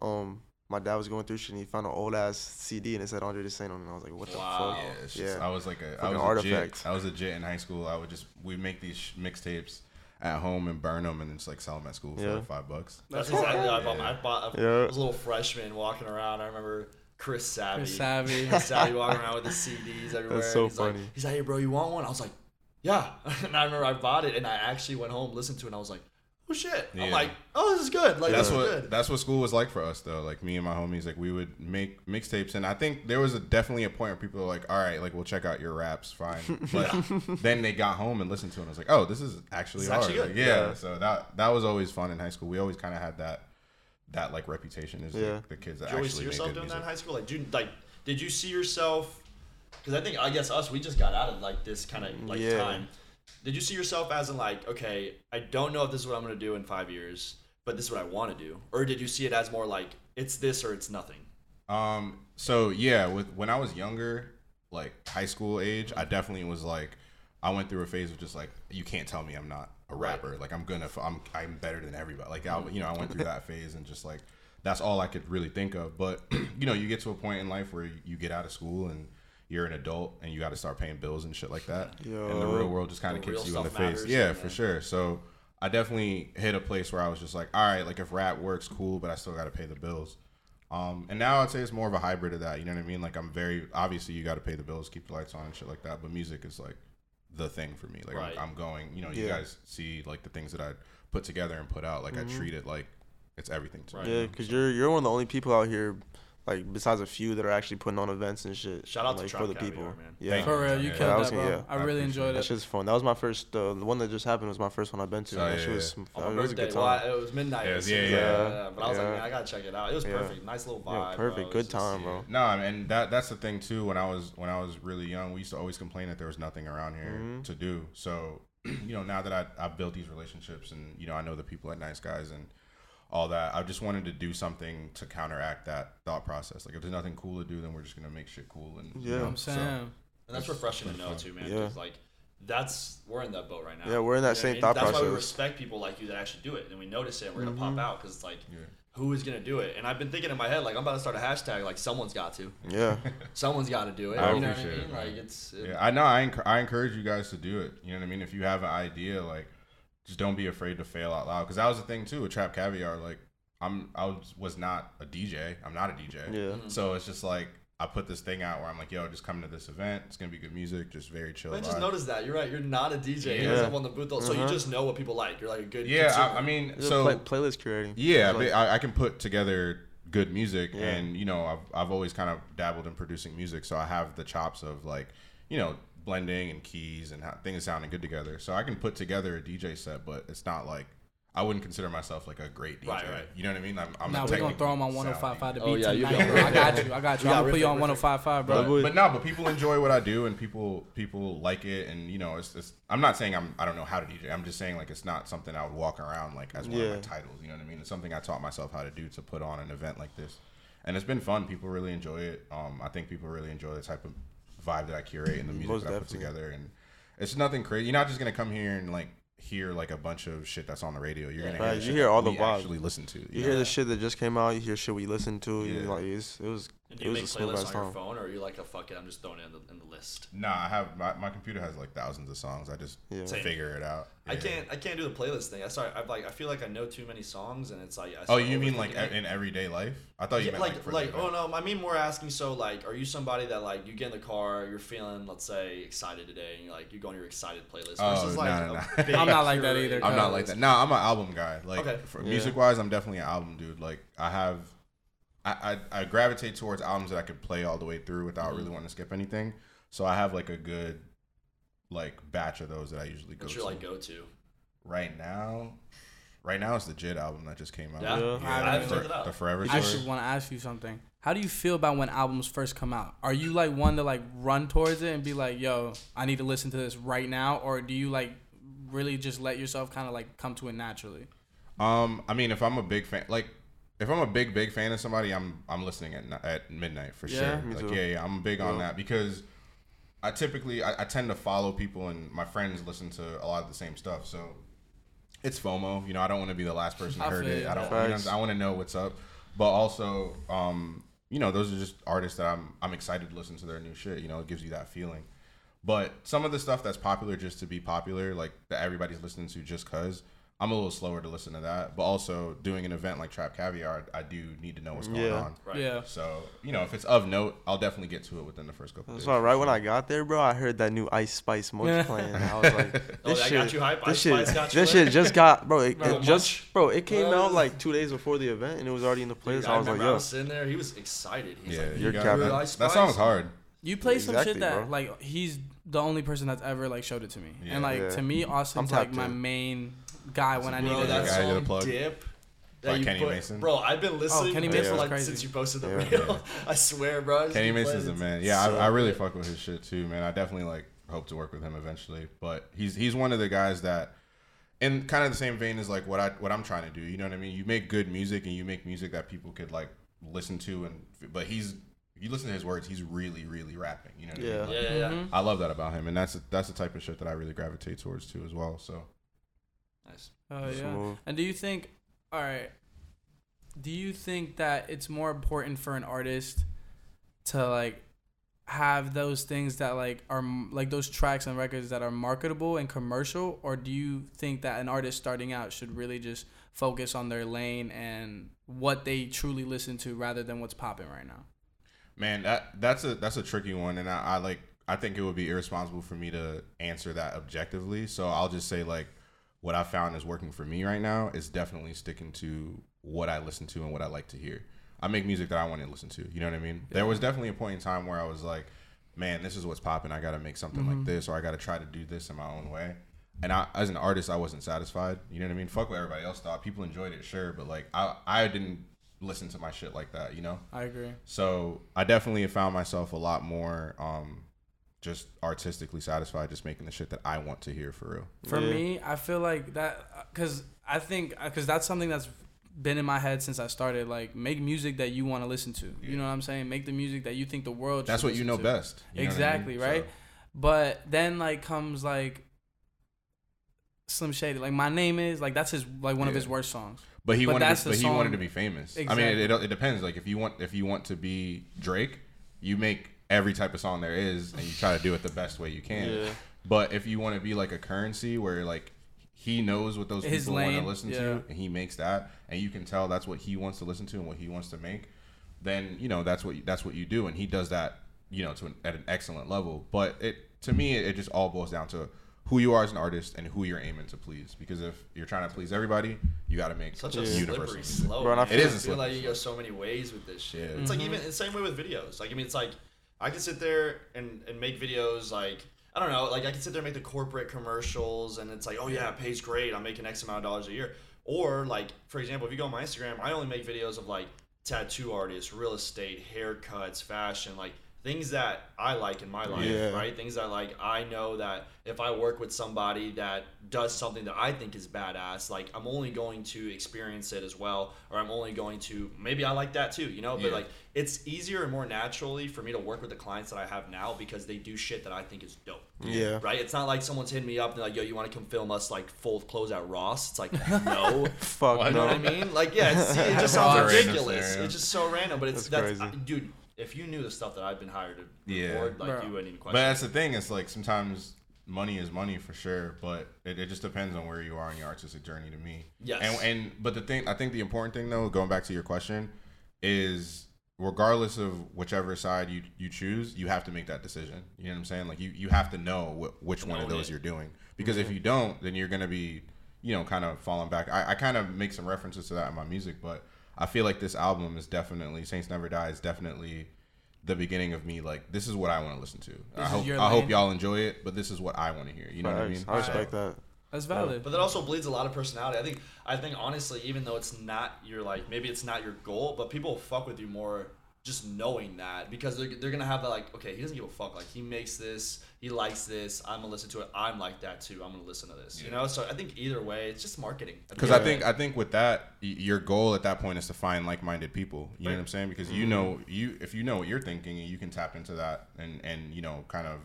Um, my dad was going through shit and he found an old ass CD and it said Andre DeSaint on it. And I was like, what the Wow. fuck? Yeah, it's just, Yeah. I was like a, I Fucking was a artifact. jit. I was a jit in high school. I would just we'd make these sh- mixtapes at home and burn them and then just like sell them at school for Yeah. like five bucks. That's That's exactly what I bought. Yeah. I bought. I Yeah. was a little freshman walking around. I remember Chris Savvy. Chris Savvy. Chris Savvy walking around with his CDs everywhere. That's so and he's Like, funny. he's like, "Hey, bro, you want one?" I was like, "Yeah." and I remember I bought it, and I actually went home, listened to it, and I was like, "Oh shit!" I'm like, "Oh, this is good." Like that's this what is good. that's what school was like for us though. Like me and my homies, like we would make mixtapes, and I think there was a definitely a point where people were like, "All right, like we'll check out your raps, fine." But then they got home and listened to it, and I was like, "Oh, this is actually hard." actually Like, yeah. Yeah. So that that was always fun in high school. We always kind of had that that like reputation as Yeah. like, the kids that Did you always actually see yourself doing that in high school? Like, do like, did you see yourself? Because I think I guess us, we just got out of like this kind of like Yeah. time. Did you see yourself as in like, okay, I don't know if this is what I'm gonna do in five years, but this is what I want to do, or did you see it as more like it's this or it's nothing? Um. So yeah, with when I was younger, like high school age, I definitely was like, I went through a phase of just like, you can't tell me I'm not a Right. rapper. Like I'm gonna, I'm, I'm better than everybody. Like I, you know, I went through that phase and just like, that's all I could really think of. But you know, you get to a point in life where you get out of school and you're an adult and you got to start paying bills and shit like that. Yo. And the real world just kind of kicks you in the stuff face. Yeah, yeah. for sure. So I definitely hit a place where I was just like, all right, like if rap works, cool, but I still got to pay the bills. Um, and now I'd say it's more of a hybrid of that. You know what I mean? Like I'm very obviously you got to pay the bills, keep the lights on and shit like that. But music is like the thing for me. Like Right. I'm, I'm going. You know, you Yeah. guys see like the things that I put together and put out. Like I treat it like it's everything to Right. me. Yeah, because So- you're you're one of the only people out here, like besides a few that are actually putting on events and shit. Shout out to like, Trap for the Caviar, people. man. Yeah, Thank For real, you Yeah, killed I that, was bro. yeah, I I really appreciate enjoyed that it. shit's fun. That was my first. Uh, the one that just happened was my first one I've been to. Oh, that yeah, was, On it my was a birthday, good well, time. I- it was midnight. Yeah, as yeah, soon yeah. But I was like, Yeah. man, I gotta check it out. It was Yeah. perfect. Nice little vibe. Yeah, perfect. Good just- time, bro. No, and that that's the thing too. When I was when I was really young, we used to always complain that there was nothing around here Mhm. to do. So, you know, now that I I've built these relationships and you know I know the people at Nice Guys and all that, I just wanted to do something to counteract that thought process. Like if there's nothing cool to do, then we're just gonna make shit cool and you Yeah. know, I'm so- saying. And that's It's refreshing to been know fun. too, man. Yeah. 'cause, like that's we're in that boat right now. Yeah, we're in that You same what I mean? thought That's why we process. respect people like you that actually do it, and we notice it. and We're gonna Mhm. pop out because it's like, Yeah. who is gonna do it? And I've been thinking in my head like, I'm about to start a hashtag. Like, someone's got to. Yeah, Someone's got to do it. I you know what I appreciate it. Like it's. It, Yeah, I know. I, enc- I encourage you guys to do it. You know what I mean? If you have an idea, like, just don't be afraid to fail out loud. Because that was the thing too with Trap Caviar. Like, I'm I was, was not a DJ. I'm not a DJ. yeah. Mhm. So it's just like I put this thing out where I'm like, yo, just come to this event. It's gonna be good music, just very chill. I just noticed that. You're right. You're not a DJ. Yeah. You're up on the booth. So you Uh-huh. just know what people like. You're like a good. yeah. I, I mean, It's so play, playlist curating. yeah, like- I, I can put together good music, Yeah. and you know, I've I've always kind of dabbled in producing music, so I have the chops of like, you know, blending and keys and how things sounding good together. So I can put together a DJ set, but it's not like I wouldn't consider myself like a great DJ. Right, right. You know what I mean? I'm, I'm Now a we're gonna throw him on sounding- 105.5 to Oh, beat yeah, you tonight, got- I got you. I got you. You I'm gonna put you on Riff It, Riff It. 105.5, bro. But, but no, but people enjoy what I do, and people people like it, and you know, it's, it's I'm not saying I'm I don't know how to DJ. I'm just saying like it's not something I would walk around like as one of my titles. You know what I mean? It's something I taught myself how to do to put on an event like this, and it's been fun. People really enjoy it. Um, I think people really enjoy the type of vibe that I curate and the music Most that I put together, and it's nothing crazy. You're not just gonna come here and like hear like a bunch of shit that's on the radio. You're gonna Right, hear you hear all the vibes. actually listen to. You, You hear the shit that just came out. You hear shit we listened to. You Yeah. like it was And do it you make playlists on your time. phone, or are you like a fuck it? I'm just throwing it in the, in the list. Nah, I have my, my computer has like thousands of songs. I just Yeah. Figure it out. I can't. I can't do the playlist thing. I start. I like. I feel like I know too many songs, and it's like. I Oh, you mean like e- in everyday life? I thought you Yeah, meant like like, for like, oh no I mean more asking so like are you somebody that like you get in the car you're feeling let's say excited today and you're like you go on your excited playlist Oh, versus like no, no, no. big I'm not like that either, I'm not like that. No, I'm an album guy. Like Okay. for Yeah. music wise, I'm definitely an album dude. Like I have, I, I I gravitate towards albums that I could play all the way through without Mhm. really wanting to skip anything. So I have like a good like batch of those that I usually go what's to. like go to right now, right now it's the Jid album that just came out. Yeah? Yeah. I haven't the, it out. the Forever I Story. actually want to ask you something. How do you feel about when albums first come out? Are you like one to like run towards it and be like, "Yo, I need to listen to this right now," or do you like really just let yourself kind of like come to it naturally? Um, I mean, if I'm a big fan, like if I'm a big big fan of somebody, I'm I'm listening at at midnight for Yeah? sure. Like yeah, yeah, I'm big on that because I typically I, I tend to follow people and my friends listen to a lot of the same stuff, so it's FOMO. You know, I don't want to be the last person who heard it. I don't. You know, Facts. I want to know what's up, but also, um, you know, those are just artists that I'm I'm excited to listen to their new shit. You know, it gives you that feeling. But some of the stuff that's popular just to be popular, like that everybody's listening to just cause, I'm a little slower to listen to that. But also doing an event like Trap Caviar, I do need to know what's going Yeah. on. right Yeah. So you know, if it's of note, I'll definitely get to it within the first couple. That's days why for right when. I got there, bro, I heard that new Ice Spice Munch playing. I was like, oh this that shit, got you hype this Ice shit, got you this shit just got, bro. It, Bro, it just, bro, it came Bro. out like two days before the event, and it was already in the Dude, playlist. I I was like, remember I yo, was sitting there he was excited he's yeah, like you You're got capping. that. Ice That song's hard. You play some Exactly, shit that bro. like he's the only person that's ever like showed it to me, Yeah. and like Yeah. to me, Austin's like my main guy when I need bro to. that guy song dip By that you Kenny put, Mason? bro I've been listening Kenny to it Mason's like crazy. since you posted the Yeah. reel I swear bro I Kenny keep Mason's the man. Yeah, So I, I really good. fuck with his shit too, man. I definitely like hope to work with him eventually. But he's he's one of the guys that, in kind of the same vein as like what I what I'm trying to do. You know what I mean? You make good music and you make music that people could like listen to, and but he's if you listen to his words, he's really really rapping. You know what I mean? Like, yeah yeah, yeah. Mhm. I love that about him, and that's that's the type of shit that I really gravitate towards too as well. So nice Oh yeah. smooth. And do you think, all right, do you think that it's more important for an artist to like have those things that like are like those tracks and records that are marketable and commercial or do you think that an artist starting out should really just focus on their lane and what they truly listen to rather than what's popping right now Man, that that's a that's a tricky one, and I, I like I think it would be irresponsible for me to answer that objectively. So I'll just say like what I found is working for me right now is definitely sticking to what I listen to and what I like to hear. I make music that I want to listen to. You know what I mean? There was definitely a point in time where I was like, man, this is what's popping. I got to make something like this, or I got to try to do this in my own way. And I, as an artist, I wasn't satisfied. You know what I mean? Fuck what everybody else thought. People enjoyed it, sure, but like I, I didn't listen to my shit like that. You know? i agree So I definitely found myself a lot more um, just artistically satisfied, just making the shit that I want to hear for real. For Yeah. me, I feel like that because I think because that's something that's been in my head since I started. Like, make music that you want to listen to. You know what I'm saying? Make the music that you think the world. That's what you know to. best. you know I mean? exactly right. So, But then like comes like Slim Shady. Like my name is like that's his like one of his worst songs. but he But wanted, that's to, the but he wanted to be famous. I mean, it, it, it depends. Like if you want, if you want to be Drake, you make every type of song there is, and you try to do it the best way you can. Yeah. But if you want to be like a Curren$y where like he knows what those His people want to listen yeah. to, and he makes that, and you can tell that's what he wants to listen to and what he wants to make, then you know that's what you, that's what you do, and he does that, you know, to an, at an excellent level. But it to me, it, it just all boils down to who you are as an artist and who you're aiming to please. Because if you're trying to please everybody, you got to make Such a universal. slippery slope. Bro, and I feel- It is a I feel slippery like you go so many ways with this shit. Yeah. It's like mm-hmm. even the same way with videos. Like I mean, it's like I can sit there and and make videos like. I don't know, like I can sit there and make the corporate commercials, and it's like, oh yeah, it pays great. I'm making X amount of dollars a year. Or like, for example, if you go on my Instagram, I only make videos of like tattoo artists, real estate, haircuts, fashion, like things that I like in my life, Yeah. right? Things that like I know that if I work with somebody that does something that I think is badass, like I'm only going to experience it as well, or I'm only going to maybe I like that too, you know. But Yeah. like it's easier and more naturally for me to work with the clients that I have now because they do shit that I think is dope. Yeah. Right? It's not like someone's hitting me up and they're like, yo, you want to come film us like full clothes at Ross? It's like, no. Fuck You know no. what I mean? Like, yeah, it's, it just sounds ridiculous. It's just so random, but it's That's that's, crazy. I- dude. If you knew the stuff that I've been hired to Yeah. record, like Bro. you wouldn't even But question. that's the thing. It's like sometimes money is money for sure, but it, it just depends on where you are in your artistic journey. To me, Yes. And and but the thing, I think the important thing though, going back to your question, is regardless of whichever side you you choose, you have to make that decision. You know what I'm saying? Like you you have to know wh- which one of those it. you're doing because if mm-hmm. you don't, then you're gonna be you know kind of falling back. I, I kind of make some references to that in my music, but I feel like this album is definitely Saints Never Die is definitely the beginning of me like this is what I want to listen to. I hope I hope y'all enjoy it, but this is what I want to hear. You know what I mean? I respect that. That's valid. But that also bleeds a lot of personality. I think. I think honestly, even though it's not your like, maybe it's not your goal, but people will fuck with you more just knowing that because they're, they're gonna have that like, okay, he doesn't give a fuck. Like he makes this, he likes this. I'm gonna listen to it. I'm like that too. I'm gonna listen to this. You know. So I think either way, it's just marketing. Because I think. I think with that, y- your goal at that point is to find like-minded people. You know what I'm saying? Because you mm-hmm. know you if you know what you're thinking, and you can tap into that and and you know kind of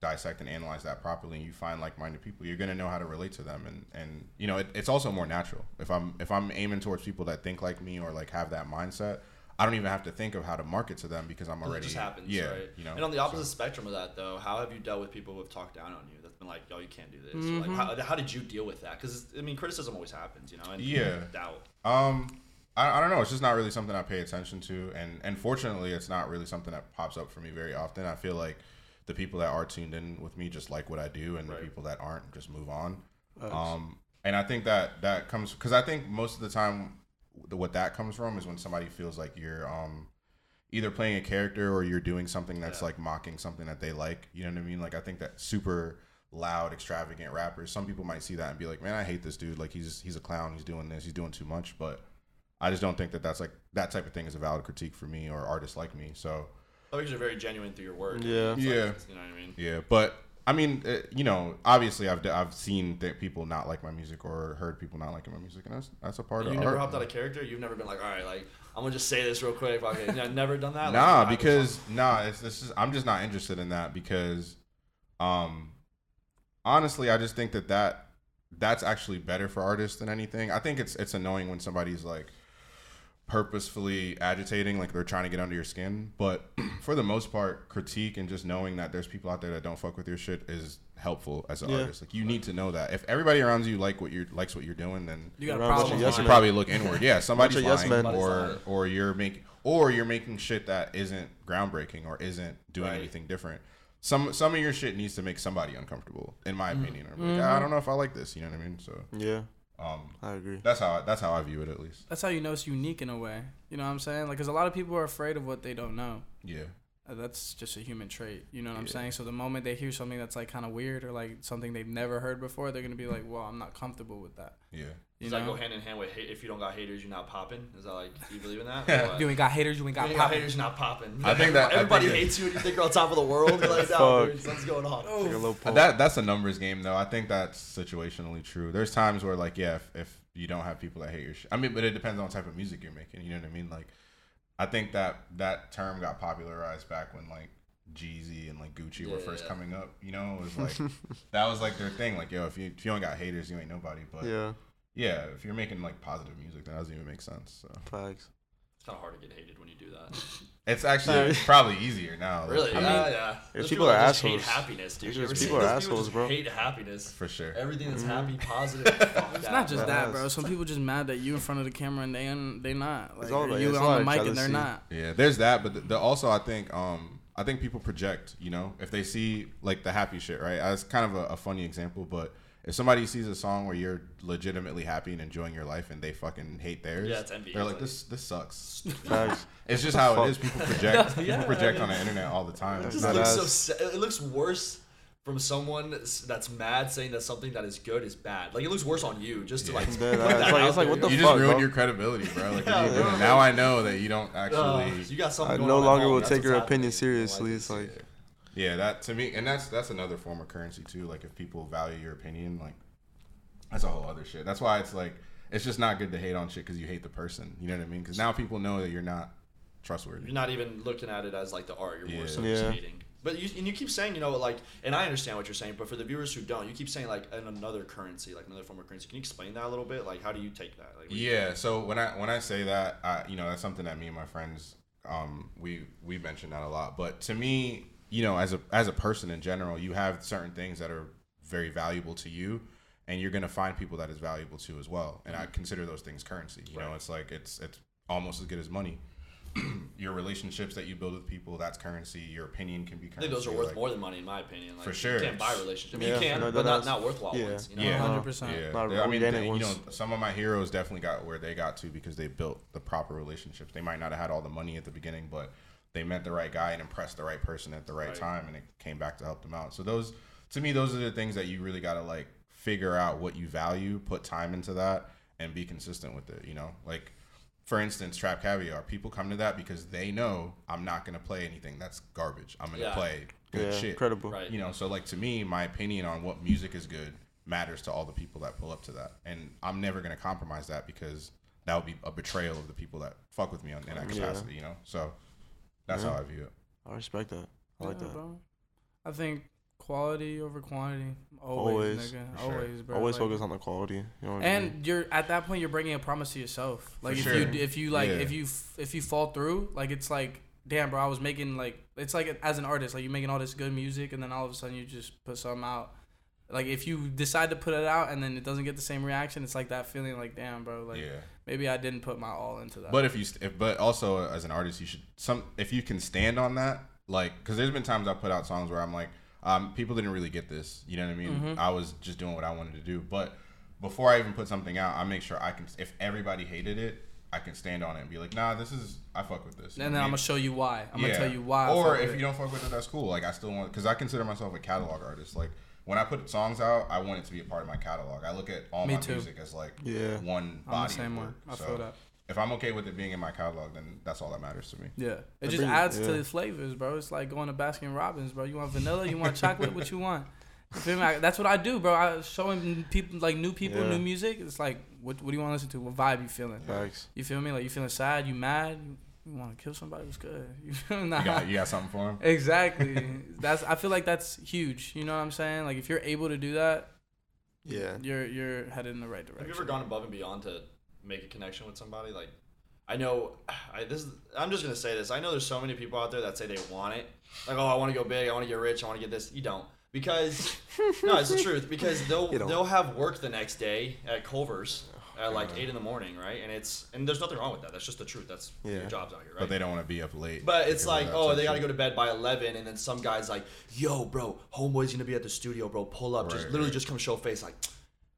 dissect and analyze that properly, and you find like-minded people, you're gonna know how to relate to them, and and you know it, it's also more natural. If I'm if I'm aiming towards people that think like me or like have that mindset, I don't even have to think of how to market to them because I'm already. it already just happens, yeah, right? you know. and on the so- opposite spectrum of that, though, how have you dealt with people who have talked down on you? That's been like, "Yo, you can't do this." Or like, how, how did you deal with that? Because I mean, criticism always happens, you know. And Yeah. doubt. Um, I, I don't know. It's just not really something I pay attention to, and and fortunately, it's not really something that pops up for me very often. I feel like the people that are tuned in with me just like what I do, and Right. the people that aren't just move on. Facts. Um, and I think that that comes because I think most of the time, the- what that comes from is when somebody feels like you're um either playing a character or you're doing something that's Yeah. like mocking something that they like. You know what I mean? Like I think that super loud, extravagant rappers. Some people might see that and be like, "Man, I hate this dude. Like he's he's a clown. He's doing this. He's doing too much." But I just don't think that that's like that type of thing is a valid critique for me or artists like me. So I think you're very genuine through your work. Yeah. It's like, Yeah. you know what I mean. yeah, but I mean, uh, you know, obviously I've I've seen that people not like my music or heard people not liking my music, and that's that's a part of it. You of never art. hopped out of character. You've never been like, all right, like I'm gonna just say this real quick. Okay, yeah, never done that. Nah, was because nah, it's this is I'm just not interested in that because, um, honestly, I just think that that that's actually better for artists than anything. I think it's it's annoying when somebody's like, purposefully agitating, like they're trying to get under your skin. But for the most part, critique and just knowing that there's people out there that don't fuck with your shit is helpful as an Yeah. artist. Like you need to know that if everybody around you like what you are likes what you're doing, then You got a Around a bunch problem. you yes should probably look inward. Yeah, somebody's Bunch yes lying, or or you're making or you're making shit that isn't groundbreaking or isn't doing Right. anything different. Some some of your shit needs to make somebody uncomfortable, in my Mm-hmm. opinion. I'm I don't know if I like this. You know what I mean? So Yeah, um, I agree. that's how I, that's how I view it at least. That's how you know it's unique in a way. You know what I'm saying? Like, cause a lot of people are afraid of what they don't know. Yeah. Uh, That's just a human trait. You know what I'm saying? So the moment they hear something that's like kind of weird or like something they've never heard before, they're gonna be like, "Well, I'm not comfortable with that." Yeah. You Does that go hand in hand with hate? If you don't got haters, you're not popping. Is that like? Do you believe in that? Or what? You ain't got haters. You ain't got you ain't got haters, you're not popping. I think that- everybody think that- hates you and you think you're on top of the world. You're like, no, Fuck. dude, something's going on. Like a low Uh. That that's a numbers game though. I think that's situationally true. There's times where like yeah, if, if you don't have people that hate your shit. I mean, but it depends on the type of music you're making. You know what I mean? Like, I think that that term got popularized back when like Jeezy and like Gucci were first yeah. coming up. You know, it was like that was like their thing. Like yo, if you if you don't got haters, you ain't nobody. But yeah, yeah, if you're making like positive music, that doesn't even make sense. So facts. It's kind of hard to get hated when you do that. it's actually probably easier now. like, Really? I mean, yeah, yeah. There's people are just hate assholes. happiness, dude. There's just people are those people assholes, bro. Hate happiness. for sure. Everything that's Mhm. happy, positive. It's not just bro. that, bro. Some people just mad that you in front of the camera and they un- they not. Like, all about- you it's on lot the of mic and they're not. Yeah, there's that, but the, the, also I think um I think people project. You know, if they see like the happy shit, right? That's kind of a, a funny example, but if somebody sees a song where you're legitimately happy and enjoying your life, and they fucking hate theirs, Yeah, it's envy. they're like like- this this sucks. It's just how it is. People project. Yeah, people project I on the internet all the time. It just looks That so. ass. It looks worse from someone that's, that's mad saying that something that is good is bad. Like it looks worse on you just to Yeah. like. Dead put that It's like- it's like, what the you know? just ruined bro? your credibility, bro. Like, Yeah, you bro. now I know that you don't actually. Ugh, you got something I going no on at longer will take your opinion seriously. this. It's like Yeah, that to me, and that's that's another form of currency too. Like if people value your opinion, like that's a whole other shit. That's why it's like it's just not good to hate on shit because you hate the person. You know what I mean? Because now people know that you're not trustworthy. You're not even looking at it as like the art. You're more Yeah. so Yeah. just hating. But you and you keep saying, you know, like, and I understand what you're saying, but for the viewers who don't, you keep saying like an another currency, like another form of currency. Can you explain that a little bit? Like, how do you take that? Like, what do you- Yeah. So when I when I say that, I, you know, that's something that me and my friends, um, we we mention that a lot. But to me, you know, as a as a person in general, you have certain things that are very valuable to you, and you're gonna find people that is valuable to as well. And I mm-hmm. consider those things currency. You know, it's like it's it's almost as good as money. your relationships that you build with people, that's currency. Your opinion can be I currency. think those are worth like- more than money, in my opinion. Like, For You sure. can't buy relationships. Yeah, you can, no, but not, not worthwhile yeah. ones. You know? Yeah. 100%. Yeah, Not They- I mean, they, you know, some of my heroes definitely got where they got to because they built the proper relationships. They might not have had all the money at the beginning, but they met the right guy and impressed the right person at the right, Right. time, and it came back to help them out. So those, to me, those are the things that you really got to like figure out what you value, put time into that, and be consistent with it. You know, like for instance, Trap Caviar. People come to that because they know I'm not gonna play anything that's garbage. I'm gonna Yeah. play good yeah, shit credible. Right. you know so like to me my opinion on what music is good matters to all the people that pull up to that and i'm never going to compromise that because that would be a betrayal of the people that fuck with me on, in that Yeah. capacity you know so that's Yeah. how i view it I respect that. I like Yeah, that. bro. I think quality over quantity. Always, Always, nigga. for sure. Always, bro. Always Like- focus on the quality. You know what I mean? and you're at that point you're breaking a promise to yourself like For if sure. you if you like Yeah. if you f- if you fall through like it's like damn bro i was making like it's like as an artist like you're making all this good music and then all of a sudden you just put something out like if you decide to put it out and then it doesn't get the same reaction it's like that feeling like damn bro like yeah. maybe i didn't put my all into that. But if you if, but also as an artist you should some if you can stand on that like because there's been times i put out songs where i'm like um, people didn't really get this you know what i mean? Mhm. i was just doing what i wanted to do. But before i even put something out i make sure i can if everybody hated it i can stand on it and be like nah this is i fuck with this You and then I i'm gonna show you why. I'm gonna tell you why Or if you don't fuck with it, that's cool. Like I still want because I consider myself a catalog artist. Like when I put songs out, I want it to be a part of my catalog. I look at all Me my too. music as like Yeah. one i'm body. the same of way work. i So feel that If I'm okay with it being in my catalog, then that's all that matters to me. yeah it I just think- adds to the flavors bro it's like going to baskin robbins bro you want vanilla you want chocolate what you want You feel me? That's what I do, bro. I showing people like new people, Yeah. new music. It's like, what what do you want to listen to? What vibe you feeling? Facts. You feel me? Like you feeling sad? You mad? You, you want to kill somebody? What's good? You? Nah. You got you got something for him? exactly. that's I feel like that's huge. You know what I'm saying? Like if you're able to do that, Yeah. you're you're headed in the right direction. Have you ever gone above and beyond to make a connection with somebody? Like, I know. I, this is, I'm just gonna say this. I know there's so many people out there that say they want it. Like, oh, I want to go big. I want to get rich. I want to get this. You don't because no, it's the truth. Because they'll they'll have work the next day at Culver's at like eight in the morning, right? And it's and there's nothing wrong with that. That's just the truth. That's your job's out here, right? But they don't want to be up late. But it's like, oh, they gotta go to bed by eleven, and then some guy's like, "Yo, bro, homeboy's gonna be at the studio, bro. Pull up, just literally right. just come show face." Like,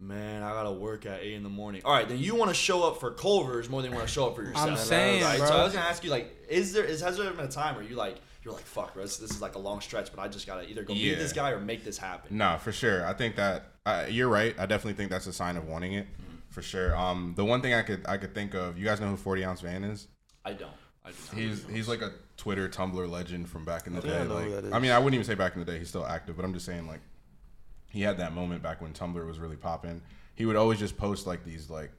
man, I gotta work at eight in the morning. All right, then you want to show up for Culver's more than you want to show up for yourself. I'm saying, right? bro. So I was gonna ask you, like, is there is has there been a time where you like you're like, fuck, bro, this, this is like a long stretch, but I just gotta either go meet this guy or make this happen. Nah, for sure. I think that uh, you're right. I definitely think that's a sign of wanting it, Mm-hmm. For sure. Um, the one thing I could I could think of, you guys know who Forty Ounce Van is? I don't. I do not. He's he's like a Twitter Tumblr legend from back in the think day. I Like. I mean, I wouldn't even say back in the day. He's still active, but I'm just saying like he had that moment back when Tumblr was really popping. He would always just post like these like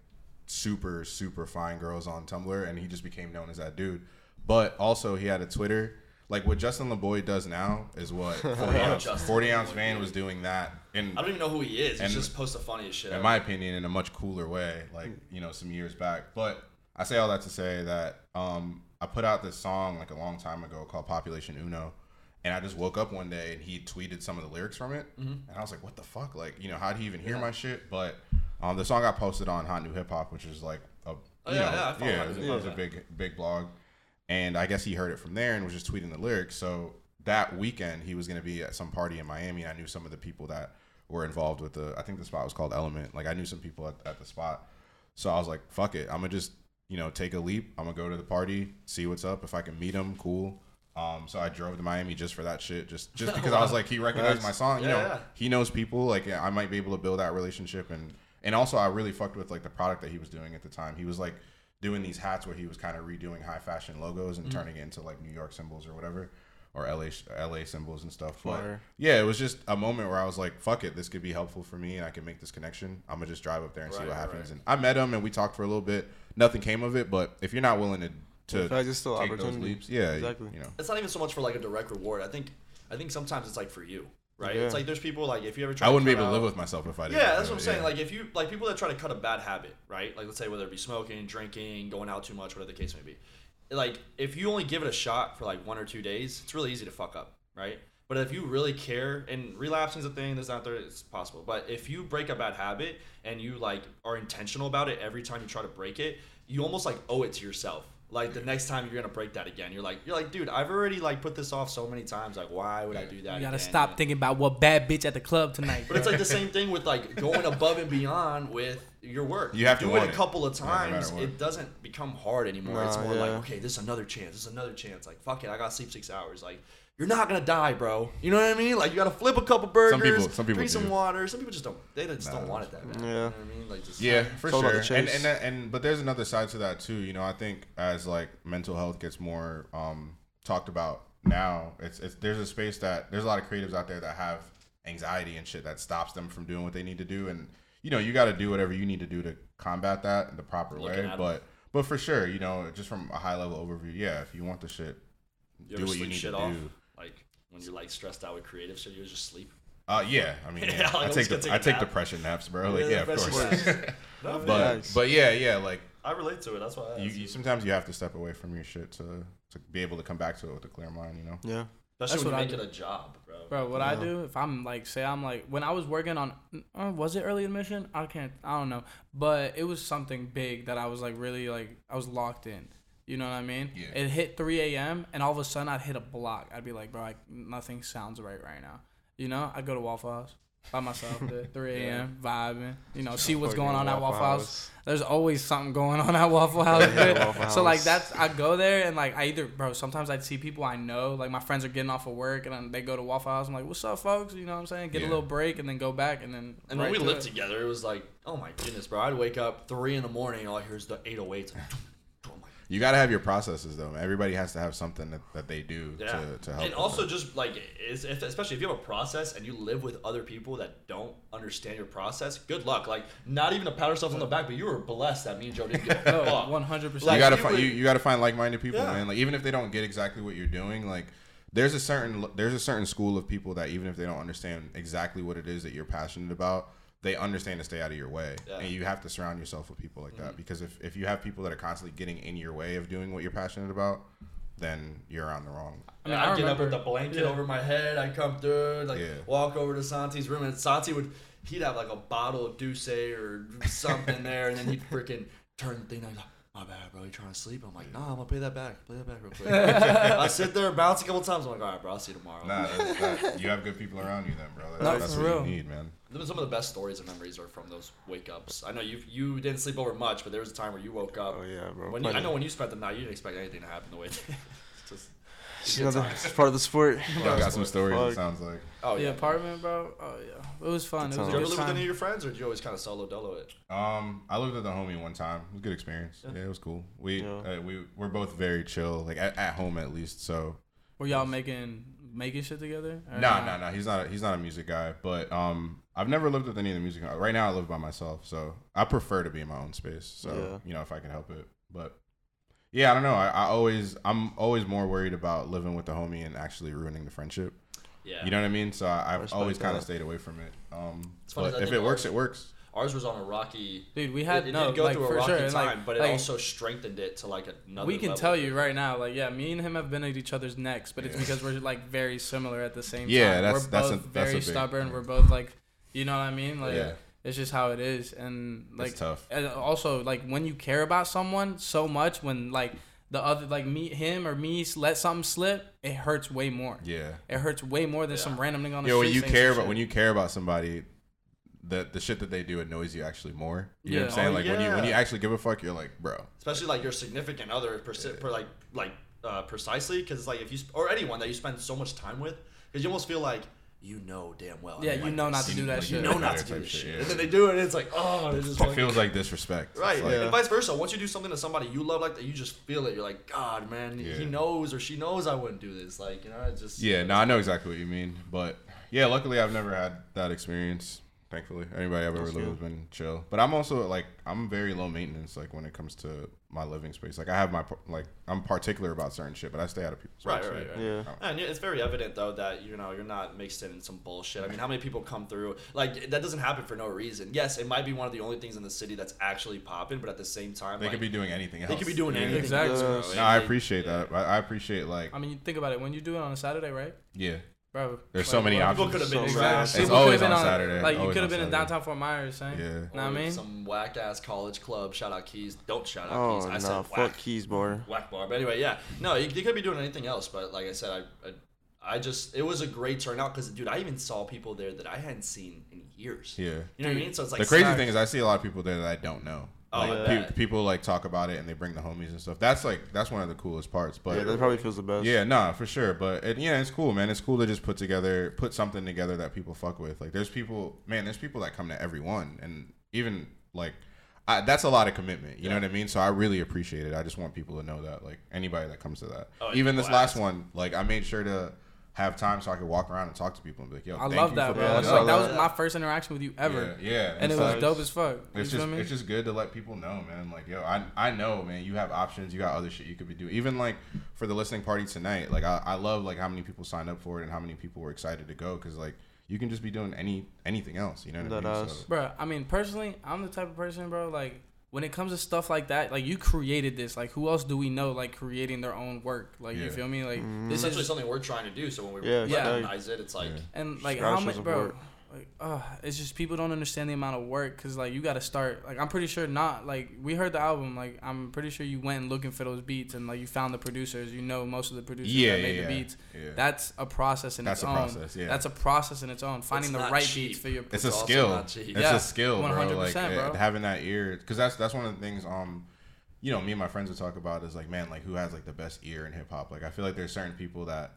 super super fine girls on Tumblr, and he just became known as that dude. But also he had a Twitter. Like what Justin LaBoy does now is what 40 ounce, Justin 40 ounce van was doing that in I don't even know who he is. He And- just post the funniest shit. in ever. my opinion, in a much cooler way, like you know, some years back. But I say all that to say that um, I put out this song like a long time ago called Population Uno, and I just woke up one day and he tweeted some of the lyrics from it, Mm-hmm. and I was like, "What the fuck? Like, you know, how would he even hear my shit?" But um, the song got posted on Hot New Hip Hop, which is like a you Oh, yeah, know, yeah, I yeah, it was, New it Hip was a big big blog, and I guess he heard it from there and was just tweeting the lyrics. So that weekend he was gonna be at some party in Miami. I knew some of the people that were involved with the. I think the spot was called Element. Like I knew some people at, at the spot, so I was like, "Fuck it, I'm gonna just you know take a leap. I'm gonna go to the party, see what's up. If I can meet him, cool." Um, so I drove to Miami just for that shit, just just because I was like, he recognized my song. You Yeah, know, yeah. he knows people. Like I might be able to build that relationship, and and also I really fucked with like the product that he was doing at the time. He was like doing these hats where he was kind of redoing high fashion logos and Mm-hmm. turning it into like New York symbols or whatever, or LA LA symbols and stuff. But Fire. yeah, it was just a moment where I was like, fuck it, this could be helpful for me, and I can make this connection. I'm gonna just drive up there and see what happens. right. And I met him and we talked for a little bit. Nothing came of it, but if you're not willing to to In fact, it's still take those leaps, yeah, Exactly. You know, it's not even so much for like a direct reward. I think I think sometimes it's like for you, right? Yeah. It's like there's people like if you ever try I wouldn't be able to live with myself if I didn't. Yeah, that's what I'm saying. yeah. Like if you like people that try to cut a bad habit, right? Like let's say whether it be smoking, drinking, going out too much, whatever the case may be. Like if you only give it a shot for like one or two days, it's really easy to fuck up, right? But if you really care, and relapsing is a thing that's not there, it's possible. But if you break a bad habit and you like are intentional about it every time you try to break it, you almost like owe it to yourself. Like the next time you're gonna break that again, you're like, you're like, dude, I've already like put this off so many times. Like, why would I do that? You gotta again? stop thinking about what bad bitch at the club tonight. But it's like the same thing with like going above and beyond with your work. You have to do it a couple of Yeah, no times. it doesn't become hard anymore. it's Nah, more like okay, this is another chance. This is another chance. Like fuck it, I gotta sleep six hours. Like you're not gonna die, bro. You know what I mean? Like you gotta flip a couple burgers, people- some people drink some water. Some people just don't. They just don't want it that bad. Yeah. You know what I mean? Like just Yeah, for It's all sure. the And and and but there's another side to that too. You know, I think as like mental health gets more um talked about now, it's it's there's a space that there's a lot of creatives out there that have anxiety and shit that stops them from doing what they need to do and you know, you got to do whatever you need to do to combat that in the proper Looking way, at 'em. but but for sure, you know, just from a high level overview, yeah, if you want the shit, you do what you need shit to off? do. Like when you're like stressed out with creative shit, you just sleep. Uh, yeah, I mean, Yeah, yeah, like, I I'm take just the take I a take depression naps, bro. Like, yeah, of course. No, but Nice. but yeah, yeah, like I relate to it. That's why I you, you sometimes you have to step away from your shit to to be able to come back to it with a clear mind, you know. Yeah. Especially That's when what I you make do. it a job, bro. Bro, what I do if I'm like, say I'm like, when I was working on, uh, was it early admission? I can't, I don't know, but it was something big that I was like really like, I was locked in. You know what I mean? Yeah. It hit 3 a.m. and all of a sudden I'd hit a block. I'd be like, bro, like nothing sounds right right now. You know? I'd go to Waffle House by myself at 3 a.m. vibing. You know, see what's going on at Waffle House. There's always something going on at Waffle House. Yeah, bitch. Waffle So like that's I'd go there and like I either bro sometimes I'd see people I know like my friends are getting off of work and then they go to Waffle House. I'm like, what's up, folks? You know what I'm saying? Get Yeah. a little break and then go back and then. And right when we to lived it. together, it was like, oh my goodness, bro. I'd wake up three in the morning, all I hear is the 808s. Like, my You got to have your processes though. Everybody has to have something that, that they do yeah. to, to help. and with also that. just like, is if, especially if you have a process and you live with other people that don't understand your process, good luck. Like, not even to pat ourselves on the back, but you were blessed that me and Joe didn't get No, one hundred percent. like, got to you find you, you got to find like-minded people, Yeah. man. Like even if they don't get exactly what you're doing, like there's a certain there's a certain school of people that even if they don't understand exactly what it is that you're passionate about, they understand to stay out of your way, Yeah. and you have to surround yourself with people like that Mhm. because if if you have people that are constantly getting in your way of doing what you're passionate about, then you're on the wrong. I mean, I I would get up with the blanket yeah. over my head. I'd come through, like Yeah. walk over to Santi's room, and Santi would he'd have like a bottle of Douce or something there, and then he'd freaking turn the thing on. Like, my bad, bro. You trying to sleep? I'm like, nah, I'm gonna pay that back. Play that back real quick. I sit there, bounce a couple times. I'm like, all right, bro. I'll see you tomorrow. Nah, that's, that, you have good people around you then, bro. That's, No, that's what real. you need, man. Some of the best stories and memories are from those wake ups. I know you you didn't sleep over much, but there was a time where you woke up. Oh yeah, bro. when you, I know when you spent the night, you didn't expect anything to happen the way. It. It's just It's, good it's part of the sport. Well, I got some stories. Fuck. It sounds like. Oh the yeah. apartment, bro. Oh yeah, it was fun. It was Did you good ever live with any of your friends, or did you always kind of solo dolo it? Um, I lived with a homie one time. It was a good experience. Yeah. Yeah, it was cool. We Yeah. uh, we we're both very chill, like at, at home at least. So Were y'all making making shit together? Or no, not? no, no. He's not. A, he's not a music guy. But um, I've never lived with any of the music. Right now, I live by myself. So I prefer to be in my own space. So Yeah. you know, if I can help it. But yeah, I don't know. I, I always I'm always more worried about living with the homie and actually ruining the friendship. Yeah. You know what I mean? So I, I've always kind of stayed away from it. Um, It's but I if think it works, it works. Ours was on a rocky. Dude, we had it, it no did go like through a for rocky sure. time, like, but it like, also strengthened it to like another. we can level. tell you right now, like yeah, me and him have been at each other's necks, but it's because we're like very similar at the same Yeah, time. that's- we're that's both a- that's a very big- stubborn. yeah. We're both like, you know what I mean? Like yeah, it's just how it is, and like it's tough. and also like when you care about someone so much, when like the other like me, him or me let something slip, it hurts way more. Yeah. It hurts way more than Yeah. some random nigga on the Yeah, when you care about when you care about somebody, the the shit that they do annoys you actually more. You know what I'm Yeah. saying? Oh, like when you when you actually give a fuck, you're like, bro. especially like your significant other, persi- per like like uh, precisely, because like if you sp- or anyone that you spend so much time with, because you almost feel like you know damn well. Yeah, don't you like know not to do that like, shit. You you know know not to do this shit, shit, yeah. and then they do it, and it's like oh, it's just It like, feels like disrespect. Right, like- Yeah. and vice versa. Once you do something to somebody you love like that, you just feel it. You're like, God, man, he knows or she knows I wouldn't do this. Like, you know, it's just Yeah, no, I know exactly what you mean, but yeah, luckily I've never had that experience. Thankfully, anybody I've ever lived with has been chill. But I'm also like I'm very low maintenance, like when it comes to my living space. Like I have my like I'm particular about certain shit, but I stay out of people's Right, way, right, right. Yeah. And yeah, it's very evident though that you know you're not mixed in in some bullshit. I mean, how many people come through like that doesn't happen for no reason. Yes, it might be one of the only things in the city that's actually popping, but at the same time, They like, could be doing anything else. they could be doing Yeah. anything. Exactly. Yes. No, I appreciate yeah. that. I, I appreciate like I mean, you think about it when you do it on a Saturday, right, yeah. Bro? There's so like, many what- People options. could have been So trash. It's always could've been on Saturday. Like you could have on been in downtown Fort Myers, saying. Yeah. You know what I mean? Some whack ass college club. Shout out Keys. Don't shout out Oh Keys. I no, said fuck whack. keys, boy. whack bar. But anyway, yeah, no, you, you could be doing anything else. But like I said, I, I, I just it was a great turnout because dude, I even saw people there that I hadn't seen in years. Yeah. You know what I mean? So it's like the crazy sucks. thing is, I see a lot of people there that I don't know. Oh, Like, I pe- people like talk about it and they bring the homies and stuff. That's like that's one of the coolest parts. But yeah, that probably feels the best. Yeah, nah, for sure. But it, yeah, it's cool, man. It's cool to just put together, put something together that people fuck with. Like, there's people, man. There's people that come to every one, and even like, I, that's a lot of commitment. You know what I mean? So I really appreciate it. I just want people to know that, like, anybody that comes to that, Oh, even this last one, like, I made sure to have time so I could walk around and talk to people and be like, yo, I thank love you that, for bro. Yeah, pulling It's I like, that was my first interaction with you ever, Yeah, yeah. and it was it's- dope as fuck. You it's feel just me? it's just good to let people know, man. Like, yo, I I know, man. You have options. You got other shit you could be doing. Even like for the listening party tonight, like I, I love like how many people signed up for it and how many people were excited to go because like you can just be doing any anything else. You know what That I mean? ass. So, bro. I mean, personally, I'm the type of person, bro. Like when it comes to stuff like that, like you created this. Like who else do we know like creating their own work? Like you feel me? Like Mhm. this essentially is something we're trying to do. So when we Yeah, recognize it, it's like Yeah. and like how much, show bro. support. Like, uh, it's just people don't understand the amount of work because like you got to start. Like I'm pretty sure not. Like we heard the album. Like I'm pretty sure you went looking for those beats and like you found the producers. You know most of the producers yeah, that yeah, made yeah. the beats. yeah. That's a process in That's its a own. process, yeah. That's a process in its own. Finding the right cheap. beats for your. it's a skill. not. It's Yeah, a skill, bro. Like 100%, bro. having that ear, because that's that's one of the things. Um, you know, me and my friends would talk about is like, man, like who has like the best ear in hip hop? Like, I feel like there's certain people that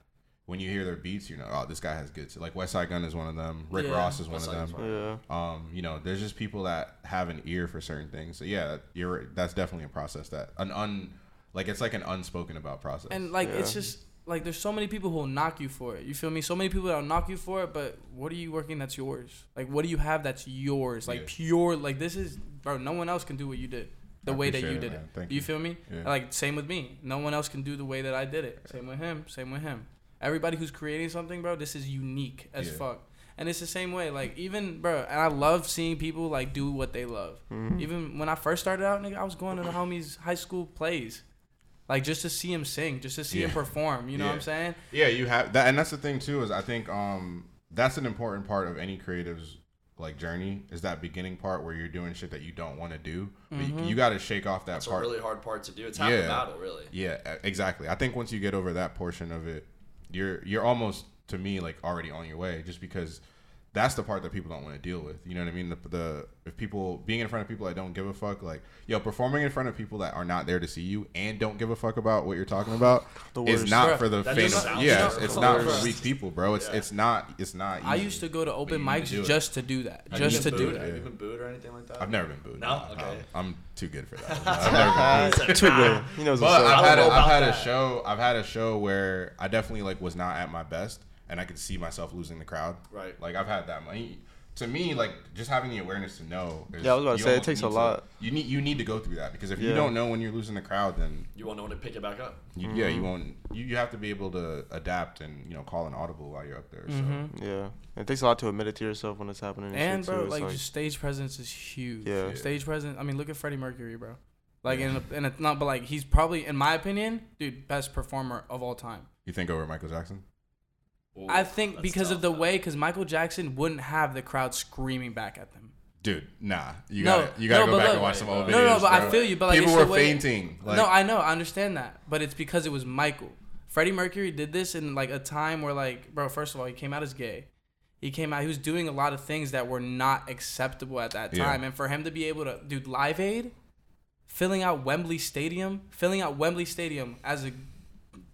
when you hear their beats, you know, oh, this guy has good. Like Westside Gunn is one of them. Rick Yeah. Ross is one West of Side them. Yeah. um, you know, there's just people that have an ear for certain things. So yeah, you're that's definitely a process that an un like it's like an unspoken about process. And like it's just like there's so many people who will knock you for it. You feel me? So many people that'll knock you for it, but what are you working that's yours? Like what do you have that's yours? Like Yeah. pure like this is bro, no one else can do what you did. The I way that you it, did man. it. Thank you. you. feel me? Yeah. Like same with me. No one else can do the way that I did it. Same with him, same with him. Everybody who's creating something, bro, this is unique as Yeah. fuck. And it's the same way. Like even bro, and I love seeing people like do what they love. Mhm. Even when I first started out, nigga, I was going to the homies' high school plays, like just to see him sing, just to see him perform. You know what I'm saying? Yeah, you have that, and that's the thing too. Is I think um that's an important part of any creative's like journey is that beginning part where you're doing shit that you don't want to do, but Mm-hmm. you, you got to shake off that That's a really hard part to do. It's half the Yeah. battle, really. Yeah, exactly. I think once you get over that portion of it, you're you're almost to me like already on your way, just because that's the part that people don't want to deal with. You know what I mean? The, the if people being in front of people that don't give a fuck, like yo, performing in front of people that are not there to see you and don't give a fuck about what you're talking about The is not for the that famous. just Yeah, terrible. it's, it's not for weak people, bro. It's Yeah. it's not it's not. I used to go to open you need to mics it. just to do that, Have Have just to been do booed? that. Have you been booed or anything like that? I've never been booed. No? Okay. I'm, I'm too good for that. I've never been booed. Too good. He knows But. I've had, don't a, know I've had a show. I've had a show where I definitely like was not at my best, and I could see myself losing the crowd. Right. Like I've had that. Money. To me, like just having the awareness to know. Is, Yeah, I was about to you say, it takes a need to- lot. You need you need to go through that because if you don't know when you're losing the crowd, then You won't know when to pick it back up. you, Mm-hmm. yeah, you won't. You, you have to be able to adapt and you know call an audible while you're up there. So Mhm. Yeah, it takes a lot to admit it to yourself when it's happening. And, And bro, too. It's like, just stage presence is huge. Yeah. Stage presence. I mean, look at Freddie Mercury, bro. Like in a, in a not, but like he's probably, in my opinion, dude, best performer of all time. you think over Michael Jackson? Ooh, I think because of the though. way, because Michael Jackson wouldn't have the crowd screaming back at them. Dude, nah. You No, gotta you gotta no, go back look- and watch some old videos. No, no, but I feel you, but, like, people were way- fainting. Like, no, I know, I understand that, but it's because it was Michael. Freddie Mercury did this in like a time where, like, bro, first of all, he came out as gay. He came out. He was doing a lot of things that were not acceptable at that Yeah. time, and for him to be able to do Live Aid, filling out Wembley Stadium, filling out Wembley Stadium as a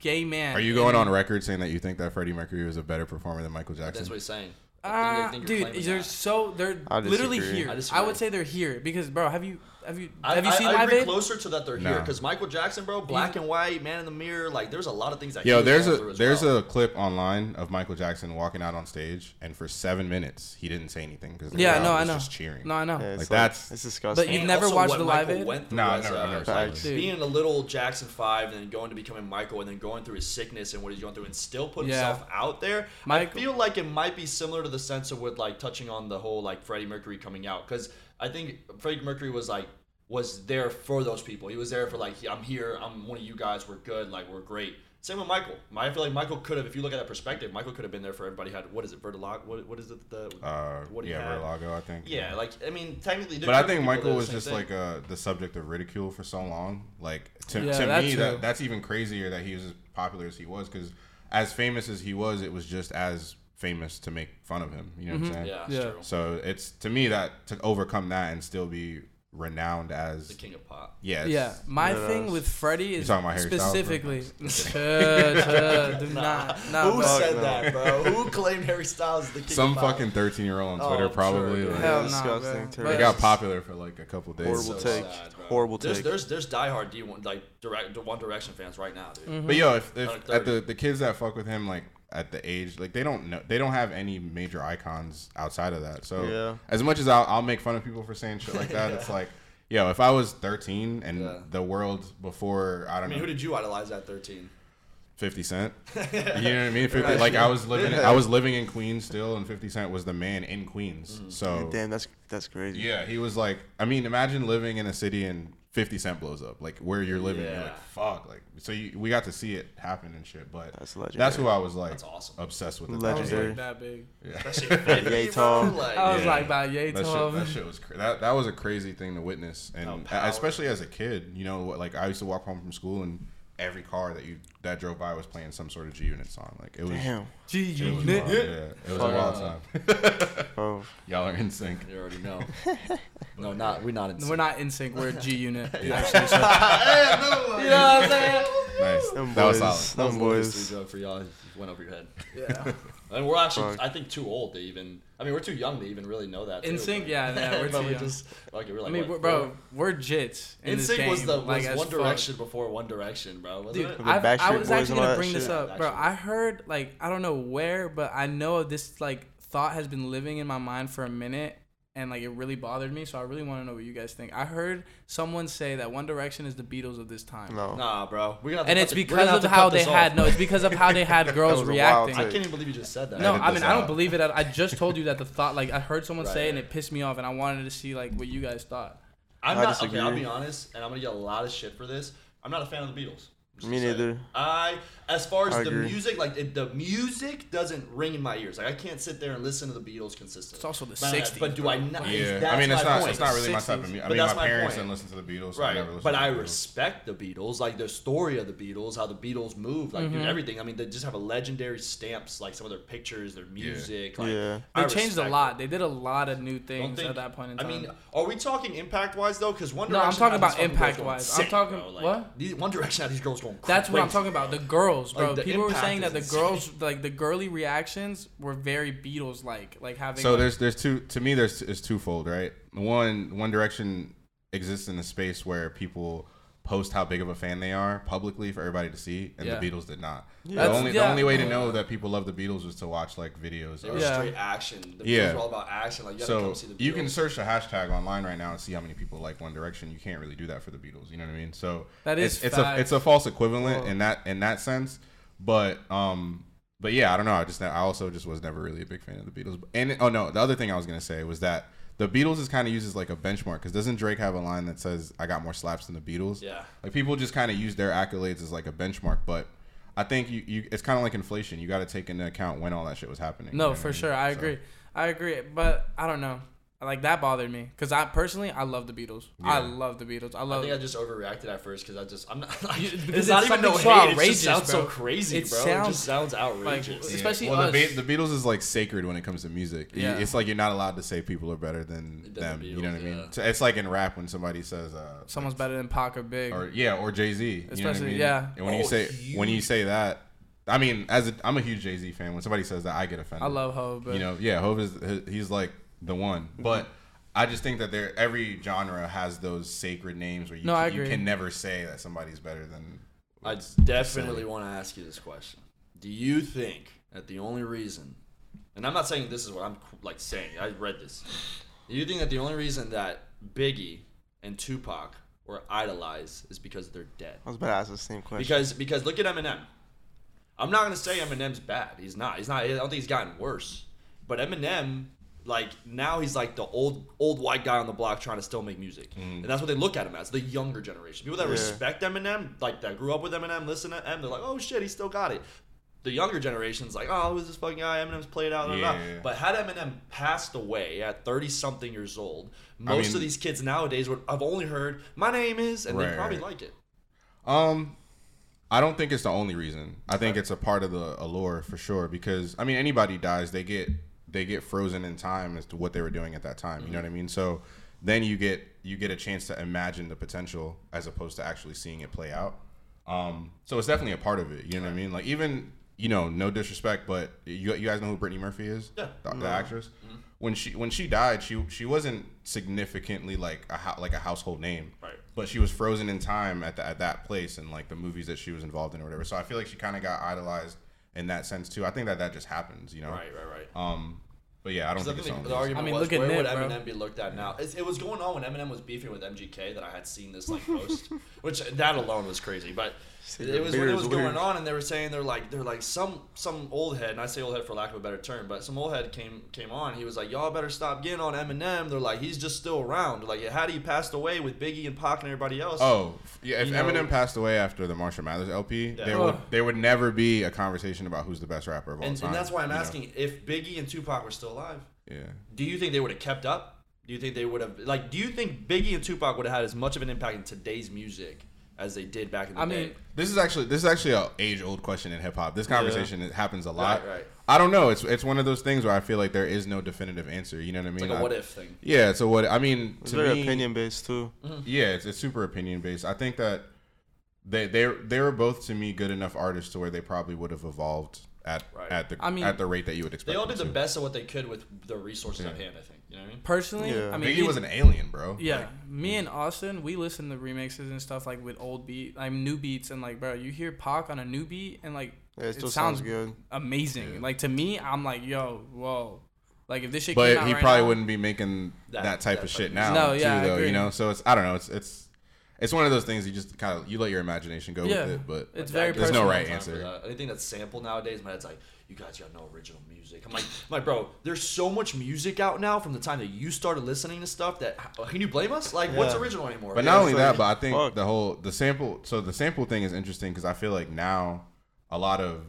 gay man. Are you going on record saying that you think that Freddie Mercury was a better performer than Michael Jackson? That's what he's saying. I Uh, think- I think you're dude, they're that. so they're literally here. I I, would say they're here because, bro, have you have you I, have you I- seen I Live agree Aid? closer to that they're here Nah. because Michael Jackson, bro, black and white, man in the mirror, like there's a lot of things that. he Yo, was there's going a through as there's well. a clip online of Michael Jackson walking out on stage, and for seven minutes he didn't say anything because the Yeah, crowd no, I was know. just cheering. No, I know. Yeah, it's Like, like, that's- it's disgusting. But you've And never also watched what the Live Michael Aid? Went through Nah, I've as, never- I've uh, never like, seen it. Dude. being a little Jackson Five, and then going to becoming Michael, and then going through his sickness and what he's going through, and still put Yeah. himself out there. Michael- I feel like it might be similar to the sense of with like touching on the whole like Freddie Mercury coming out, because I think Freddie Mercury was like was there for those people. He was there for like I'm here, I'm one of you guys, we're good, like we're great. Same with Michael. I feel like Michael could have, if you look at that perspective, Michael could have been there for everybody. Had what is it, vertigo? What what is it? The Uh, what he yeah, had? Verlago, I think. Yeah, like I mean, technically. there But I think Michael was just same like uh, the subject of ridicule for so long. Like to, Yeah, to that me, too. that that's even crazier that he was as popular as he was because as famous as he was, it was just as famous to make fun of him. You know what I'm saying? yeah, it's Yeah. true. So it's to me that to overcome that and still be renowned as The king of pop. yeah, Yeah, my Yeah, thing that's- with Freddie is talking about Harry Styles, specifically. Chill, chill, do not, nah, Who said no. that, bro? Who claimed Harry Styles is the king Some of pop? Some fucking thirteen year old on Oh, Twitter I'm probably. sure, like, Hell Yeah, nah, disgusting, bro. terrible. They got popular for like a couple days. Horrible So take. sad, bro. Horrible there's, take. There's there's diehard D one like direct One Direction fans right now, dude. Mm-hmm. But yo, if, if Like at the the kids that fuck with him like at the age like they don't know they don't have any major icons outside of that. So Yeah. as much as I'll, I'll make fun of people for saying shit like that, it's like yo, if I was 13 and Yeah. the world before I I don't mean, know who did you idolize at 13? 50 Cent, you know what I mean? 50, like I was living I was living in Queens still, and 50 Cent was the man in Queens. Mm. So Damn, that's that's crazy. yeah, he was like, I mean, imagine living in a city and 50 Cent blows up, like where you're living. You're like, fuck, like so you, we got to see it happen and shit. But That's legendary. that's who I was like That's awesome. obsessed with. at I the was. Legendary. like that big. Yeah. That shit Yay tall. Like, I was Yeah. like about yay That tall. shit, that shit was cra- that that was a crazy thing to witness, and Oh, especially as a kid, you know, like I used to walk home from school and every car that you that drove by was playing some sort of G Unit song. Like it was, Damn, G Unit. Yeah, it was a Fuck. wild time. bro. Oh. Y'all are in sync. you already know. no, not we're not in. sync. We're not in sync. We're G Unit. Yeah. Actually, so. no, You know what I'm saying? Nice. Them that was boys. solid. That was Them a little boys. history joke for y'all. It went over your head. Yeah. And we're actually, Fuck. I think, too old to even. I mean, we're too young to even really know that. NSYNC, yeah, yeah, we're but too we young. just like we're I mean, what, we're, bro, we're jits. In NSYNC was the was like, as One fuck. Direction before One Direction, bro. Wasn't Dude, it? I've, I Backstreet was actually gonna that bring this up, bro. I heard like I don't know where, but I know this like thought has been living in my mind for a minute, and like it really bothered me. So I really want to know what you guys think. I heard someone say that One Direction is the Beatles of this time. No. Nah, bro. We're gonna And it's the- because of how they this had off. no, it's because of how they had girls was a wild reacting. I can't even believe you just said that. No, Edit I mean I don't out. believe it. I I just told you that the thought, like I heard someone Right, say, it and it pissed me off, and I wanted to see like what you guys thought. I'm I not okay. I'll be honest, and I'm gonna get a lot of shit for this. I'm not a fan of the Beatles. Me gonna say it. neither. I, as far as I the agree. music, like it, the music doesn't ring in my ears. Like I can't sit there and listen to the Beatles consistently. It's also the But- 60s, But do bro. I not? Yeah, that's I mean, it's not point. it's not really my 60s. type of music. I mean, that's my, my parents point. didn't listen to the Beatles, so I Right, never but to I the respect the Beatles, like the story of the Beatles, how the Beatles moved, like Mm-hmm. dude, everything. I mean, they just have a legendary stamps, like some of their pictures, their music. Like, Yeah. I They changed a lot. it. They did a lot of new things think- at that point in time. I mean, are we talking impact wise though? Because One Direction. No, I'm talking about these fucking girls impact going wise. I'm talking- bro. Like, what? One Direction had these girls going. That's what I'm talking about. The girls, bro. Like, People were saying that the insane. girls, like the girly reactions, were very Beatles like, like having. So like- there's there's two to me there's is twofold, right? One One Direction exists in a space where people post how big of a fan they are publicly for everybody to see, and Yeah. the Beatles did not. Yeah. The only yeah. the only way to know that people love the Beatles was to watch like videos. They were Yeah. straight action. The Yeah. Were all about action. Like you So come see the Beatles. you can search the hashtag online right now and see how many people like One Direction. You can't really do that for the Beatles. You know what I mean? So That is it's, it's a it's a false equivalent Well- in that in that sense. But um, but yeah, I don't know. I just I also just was never really a big fan of the Beatles. And oh no, the other thing I was gonna say was that the Beatles is kind of used as like a benchmark because doesn't Drake have a line that says I got more slaps than the Beatles? Yeah. Like people just kind of use their accolades as like a benchmark, but. I think you, you it's kind of like inflation. You got to take into account when all that shit was happening. you know no, for I mean? sure, I So- agree. I agree, but I don't know. Like that bothered me because I personally I love the Beatles. I love the Beatles. I I love. think I just overreacted at first because I just I'm not. Like, it's because not it's even no something so hate. It outrageous, just sounds so crazy, It bro. it just sounds outrageous. especially well, us. the, Be- the Beatles is like sacred when it comes to music. Yeah. It's like you're not allowed to say people are better than Than the them. you know what I mean? yeah. So it's like in rap when somebody says, uh, Someone's better than Pac or Big. or yeah, or Jay Z. You know what I Especially- mean? yeah. And when you Oh, say when you say that, I mean, as a, I'm a huge Jay Z fan. When somebody says that, I get offended. I love Hov, but you know, yeah, Hove is he's like the one, mm-hmm. but. I just think that there every genre has those sacred names where you, No, I can, you can never say that somebody's better than. I definitely want to ask you this question. Do you think that the only reason, and I'm not saying this is what I'm like saying, I read this. Do you think that the only reason that Biggie and Tupac were idolized is because they're dead? I was about to ask the same question. Because because look at Eminem. I'm not gonna say Eminem's bad. He's not. He's not. I don't think he's gotten worse. But Eminem, like now, he's like the old old white guy on the block trying to still make music, and that's what they look at him as. The younger generation, people that Yeah. respect Eminem, like that grew up with Eminem, listen to Em, they're like, oh shit, he still got it. The younger generation's like, oh, who's this fucking guy? Eminem's played out. blah, blah, blah." Yeah. But had Eminem passed away at 30 something years old, most mean- of these kids nowadays would have only heard, my name is, and Right, they'd probably right. like it. Um, I don't think it's the only reason. I think it's a part of the allure for sure. Because I mean, anybody dies, they get they get frozen in time as to what they were doing at that time. You know what I mean? So then you get you get a chance to imagine the potential as opposed to actually seeing it play out. Um, so it's definitely a part of it. You know what I mean? Like even you know, no disrespect, but you you guys know who Brittany Murphy is? Yeah. the, the actress. When she when she died, she she wasn't significantly like a hou- like a household name Right. but she was frozen in time at, the, at that place and like the movies that she was involved in or whatever. So I feel like she kind of got idolized in that sense too. I think that that just happens, you know. Right, right, right. Um, but yeah, I don't Because I think think it's the, on. the argument I mean, was look at where would Nip, bro. Eminem be looked at now? It's, it was going on when Eminem was beefing with MGK that I had seen this like post, which that alone was crazy. But It was when it was is going on, and they were saying they're like they're like some some old head, and I say old head for lack of a better term, but some old head came came on. He was like, y'all better stop getting on Eminem. They're like, he's just still around. Like, had he passed away with Biggie and Pac and everybody else? Oh yeah, if You know- Eminem passed away after the Marshall Mathers LP, Yeah. there would there would never be a conversation about who's the best rapper of all and, time. and that's why I'm you know? asking if Biggie and Tupac were still alive. Yeah. Do you think they would have kept up? Do you think they would have like? Do you think Biggie and Tupac would have had as much of an impact in today's music as they did back in the I day? mean, This is actually this is actually a age old question in hip hop. This conversation it happens a lot. Right, right. I don't know. It's it's one of those things where I feel like there is no definitive answer. You know what I mean? It's like a I- what if thing. Yeah. So what I mean It's to very me, opinion based too. Mm-hmm. Yeah, it's, it's super opinion based. I think that they they they were both to me good enough artists to where they probably would have evolved at Right. at the I mean- at the rate that you would expect. They all them did the to. best of what they could with the resources at hand. I think. You know what I mean? personally, Yeah. I mean, Biggie me- was an alien, bro. Yeah, Like, me and Austin, we listen to remixes and stuff like with old beat, like new beats, and like, bro, you hear Pac on a new beat, and like, Yeah, it it, still sounds sounds good. amazing. Yeah. Like to me, I'm like, yo, whoa, Like if this shit came but out he right probably now- wouldn't be making That- that, type that of shit now. No, yeah, too, though, you know. So it's I don't know. It's it's it's one of those things you just kind of you let your imagination go Yeah. with it, but It's Like, very There's personal no right time for answer. that. Anything that's sampled nowadays, my head's like, you guys got no original music. I'm like, I'm like, bro, there's so much music out now from the time that you started listening to stuff that can you blame us? Like, what's original anymore? But Yeah, not only like- that, but I think fuck. the whole the sample. So the sample thing is interesting because I feel like now a lot of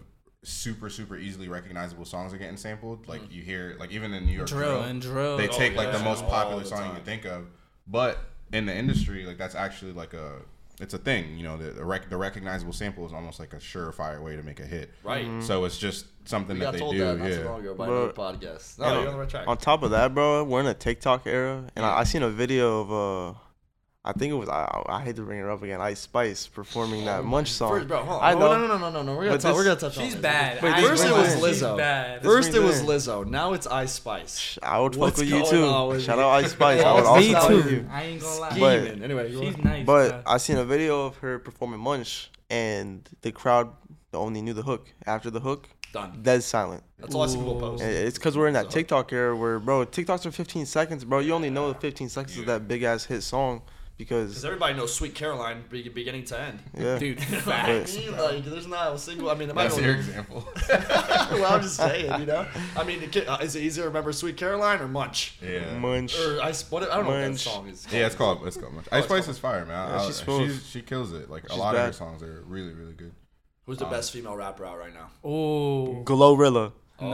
super super easily recognizable songs are getting sampled. Like Mm. you hear, like even in New York drill and drill. they Oh, take like the most popular the song you can think of. But in the industry, like that's actually like a it's a thing. You know, the the, rec- the recognizable sample is almost like a surefire way to make a hit. right. So it's just something We that got they told do. that not yeah. too long ago by Bro. another podcast. No, And you're on the right track. On top of that, bro, we're in a TikTok era, and I, I seen a video of uh, I think it was I, I hate to bring her up again, Ice Spice performing that Munch song. First, bro, hold on. I No, know. No, no, no, no, no. We're gonna But talk, we're gonna touch on She's it. bad. Wait, I First it was brings She's Lizzo. bad. This First it was brings Lizzo. Now it's Ice Spice. I would What's fuck with you too. with Shout out Ice Spice. I would Me also fuck with too. you. I ain't gonna lie. But- Anyway, She's nice. But bruh. I seen a video of her performing Munch, and the crowd only knew the hook. After the hook, done. dead silent. That's all I see people post. It's because we're in that So- TikTok era where, bro, TikToks are 15 seconds, bro. You only know the 15 seconds of that big ass hit song Because because, everybody knows Sweet Caroline be- beginning to end. yeah. dude, I facts. mean, like, there's not a single. I mean, there might That's be- your example. well, I'm just saying, you know. I mean, the kid- uh, is it easier to remember Sweet Caroline or Munch? yeah. Munch. Or I, what, I don't know what that Munch. song is. Yeah, it's called it's called Munch. Ice Spice is fire, man. Yeah, I- she's she's, she kills it. Like a She's lot of her songs are really really good. Who's the best female rapper out right now? Oh, Glorilla. nah.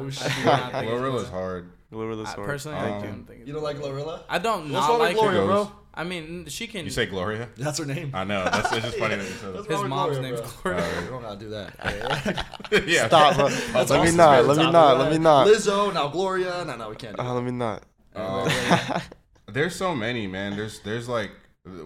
Oh, I shit. do not think Glorilla's Glorilla. hard. Glorilla's I hard. personally, Thank I you. don't think. You don't like Glorilla? I don't What's not wrong with like Gloria, her. bro? I mean, she can. You say Gloria? That's her name. I know. That's it's just funny that you said that. his mom's Gloria, name's bro. Gloria. You don't gotta do that. yeah. Stop, bro. That's let me not. Let me not. Let me not. Lizzo, now Gloria. No, no, we can't do Uh, that. let me not. Uh, there's so many, man. There's there's like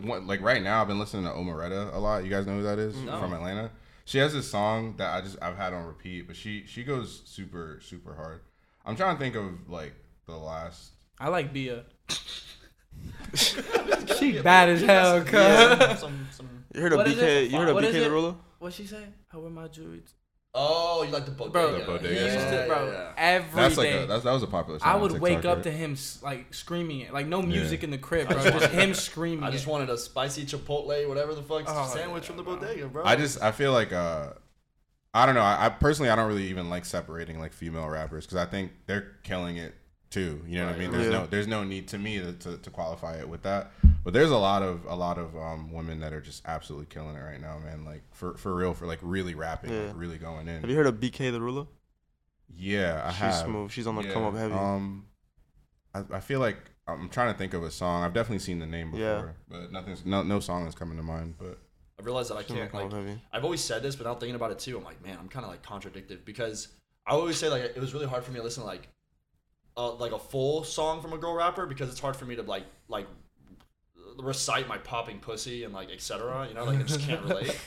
one, like right now I've been listening to Omeretta a lot. You guys know who that is No. from Atlanta. She has this song that I just I've had on repeat, but she she goes super super hard. I'm trying to think of like the last. I like Bia. she bad as hell, cuz. Yeah, some, some. You heard of What is BK? You heard of What is BK the it? Ruler? What she say? I wear my jewelry. Oh, you like the bodega? Bro, The bodega he used song. to, bro, Yeah, yeah. every That's like day. a, that's, that was a popular song. I on would TikTok, wake up right? to him like screaming it, like no music Yeah. in the crib, bro. just Just him screaming. I just it. wanted a spicy chipotle, whatever the fuck Oh, sandwich yeah, from the bro. bodega, bro. I just I feel like uh I don't know. I, I personally I don't really even like separating like female rappers because I think they're killing it too. You know what I mean? There's Yeah. no there's no need to me to, to, to qualify it with that. But there's a lot of a lot of um women that are just absolutely killing it right now, man. Like for for real, for like really rapping, Yeah. like really going in. Have you heard of Bktherula? yeah, I She's have. smooth. She's on the Yeah, come up heavy. Um, I, I feel like I'm trying to think of a song. I've definitely seen the name before, Yeah. but nothing's no no song is coming to mind. But I realized that I She's on the can't like heavy. I've always said this, but now thinking about it too, I'm like, man, I'm kind of like contradictive because I always say like it was really hard for me to listen to like, uh, like a full song from a girl rapper because it's hard for me to like like recite my popping pussy and like etc. You know, like I just can't relate.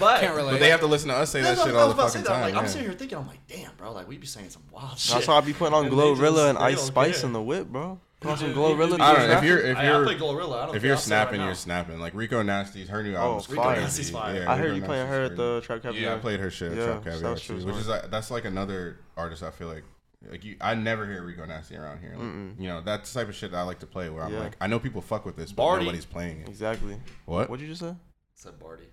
But Can't relate. but they have to listen to us say that shit all the about to say fucking time. like, I'm sitting here thinking, I'm like, damn, bro, like we be saying some wild shit. That's why I be putting on And they Glorilla just- and Ice Spice in the whip, bro. Put on some Dude, Glorilla. dude, I don't know if you're if I, I you're play Glorilla. I don't if care. you're I'll snapping, right you're snapping. Like Rico Nasty's her new Oh, album's Rico crazy. Nasty's fire. Yeah, I heard Rico you playing her at the Trap Caviar. Yeah, I played her shit at Yeah, Trap so Caviar she which is like that's like another artist I feel like like you I never hear Rico Nasty around here. Like, you know, that's the type of shit that I like to play where I'm Yeah. like I know people fuck with this, but Barty. nobody's playing it. Exactly. What? What'd you just say? Said Barty.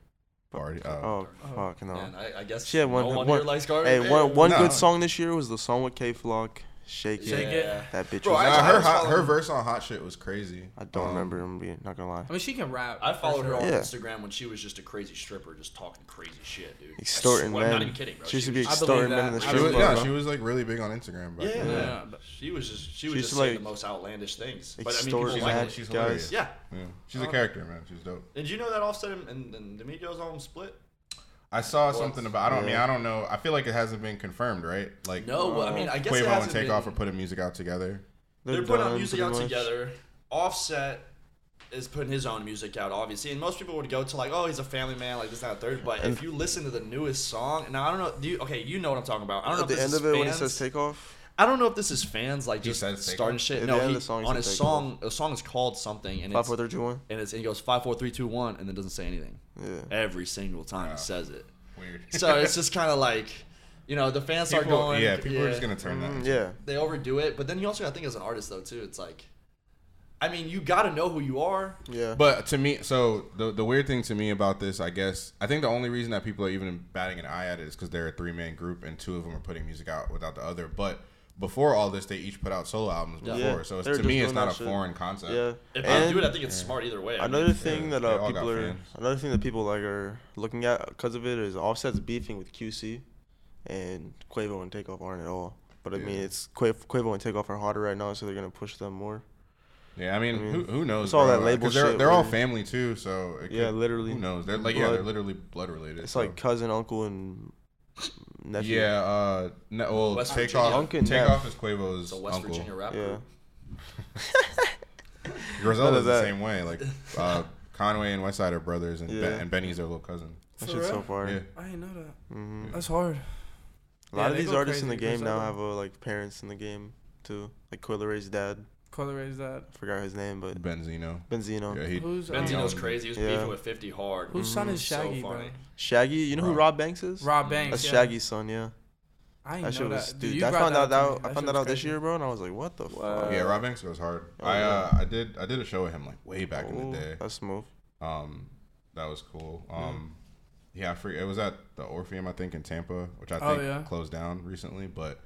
Barty? Oh. Oh, Oh. fuck no. Man, I, I guess She had one- no one, one- here likes Cardi. Hey, one one No. good song this year was the song with Kay Flock, Shake It. Shake It. That bitch Bro, was. I- Nah, I her hot, her verse on Hot Shit was crazy. I don't Um, remember. I'm being not gonna lie. I mean, she can rap. I for followed her sure. on Yeah. Instagram when she was just a crazy stripper, just talking crazy shit, dude. I Extorting, swear- I'm not even kidding, bro. She used to be was- I extorting believe men in the that. She strip was, club, yeah, bro. she was like really big on Instagram. Back Yeah, then. Yeah, but- she was just she She was used just to, saying like, the most outlandish things. But I mean, extort people She's, like mad it. she's guys. hilarious. Yeah. Yeah. She's a Uh, character, man. She's dope. Did you know that Offset and, and, and D'Amico's on split? I saw Well, something about. I don't mean yeah. I don't know. I feel like it hasn't been confirmed, right? Like No, well, I mean, I guess it Quavo and hasn't Takeoff been, are putting music out together. They're, putting out done, music out much. together. Offset is putting his own music out, obviously, and most people would go to like, oh, he's a family man, like this, that, and third. But if you listen to the newest song, now I don't know, do you? Okay, you know what I'm talking about. I don't know At if the this end is of it, when it fans- says take off, I don't know if this is fans like He just says starting off? shit. At no, the end he, of the song, he on his take off. song, a song is called something, and five, it's four, three, two, one. and it's and he goes five, four, three, two, one, and then doesn't say anything Yeah. every single time Wow. he says it. Weird. So it's just kind of like, You know, the fans start going. yeah, people are just gonna turn that. Mm, into- yeah. They overdo it, but then you also got to think as an artist though too. It's like, I mean, you got to know who you are. Yeah. But to me, so the the weird thing to me about this, I guess, I think the only reason that people are even batting an eye at it is because they're a three man group and two of them are putting music out without the other. But before all this, they each put out solo albums before, Yeah, so it's, to me, it's not a shit. foreign concept. yeah. If And- they do it, I think it's smart either way. I mean, Another thing that uh, people are fans. another thing that people like are looking at because of it is Offset's beefing with QC, and Quavo and Takeoff aren't at all. But I mean, it's Quavo, Quavo and Takeoff are hotter right now, so they're gonna push them more. Yeah, I mean, I mean, who, who knows? it's all bro? that label 'Cause they're, shit They're all family too, so it Yeah, could- literally. Who knows? They're like yeah, they're literally blood related. It's so. like cousin, uncle, and nephew. yeah, uh, no, well, West take Virginia. off, Uncle and take Nev. off is Quavo's it's a West uncle. Virginia rap Yeah. group. Griselda's of the same way. Like uh, Conway and Westside are brothers, and, Yeah. ben, and Benny's their little cousin. That shit's so far. Yeah. I didn't know that. hmm That's hard. A lot Yeah, of these artists in the crazy. game now have uh, like parents in the game too. Like Coi Leray's dad. Coi Leray's that. I forgot his name, but Benzino. Benzino. Yeah, he, Who's Benzino's um, crazy. He was Yeah. beefing with 50 hard. Whose son is So Shaggy, bro? Shaggy. You know who Rob. Rob Banks is? Rob Banks. That's yeah. Shaggy's son. Yeah. I That didn't shit know was that. dude. you I found that that up to out. I found that out was this crazy. year, bro, and I was like, what the Wow. fuck? yeah, Rob Banks goes hard. Oh, I yeah. uh, I did I did a show with him like way back in the day. That's smooth. Um, that was cool. Um, yeah, I forget. It was at the Orpheum, I think, in Tampa, which I Oh, think yeah. closed down recently. But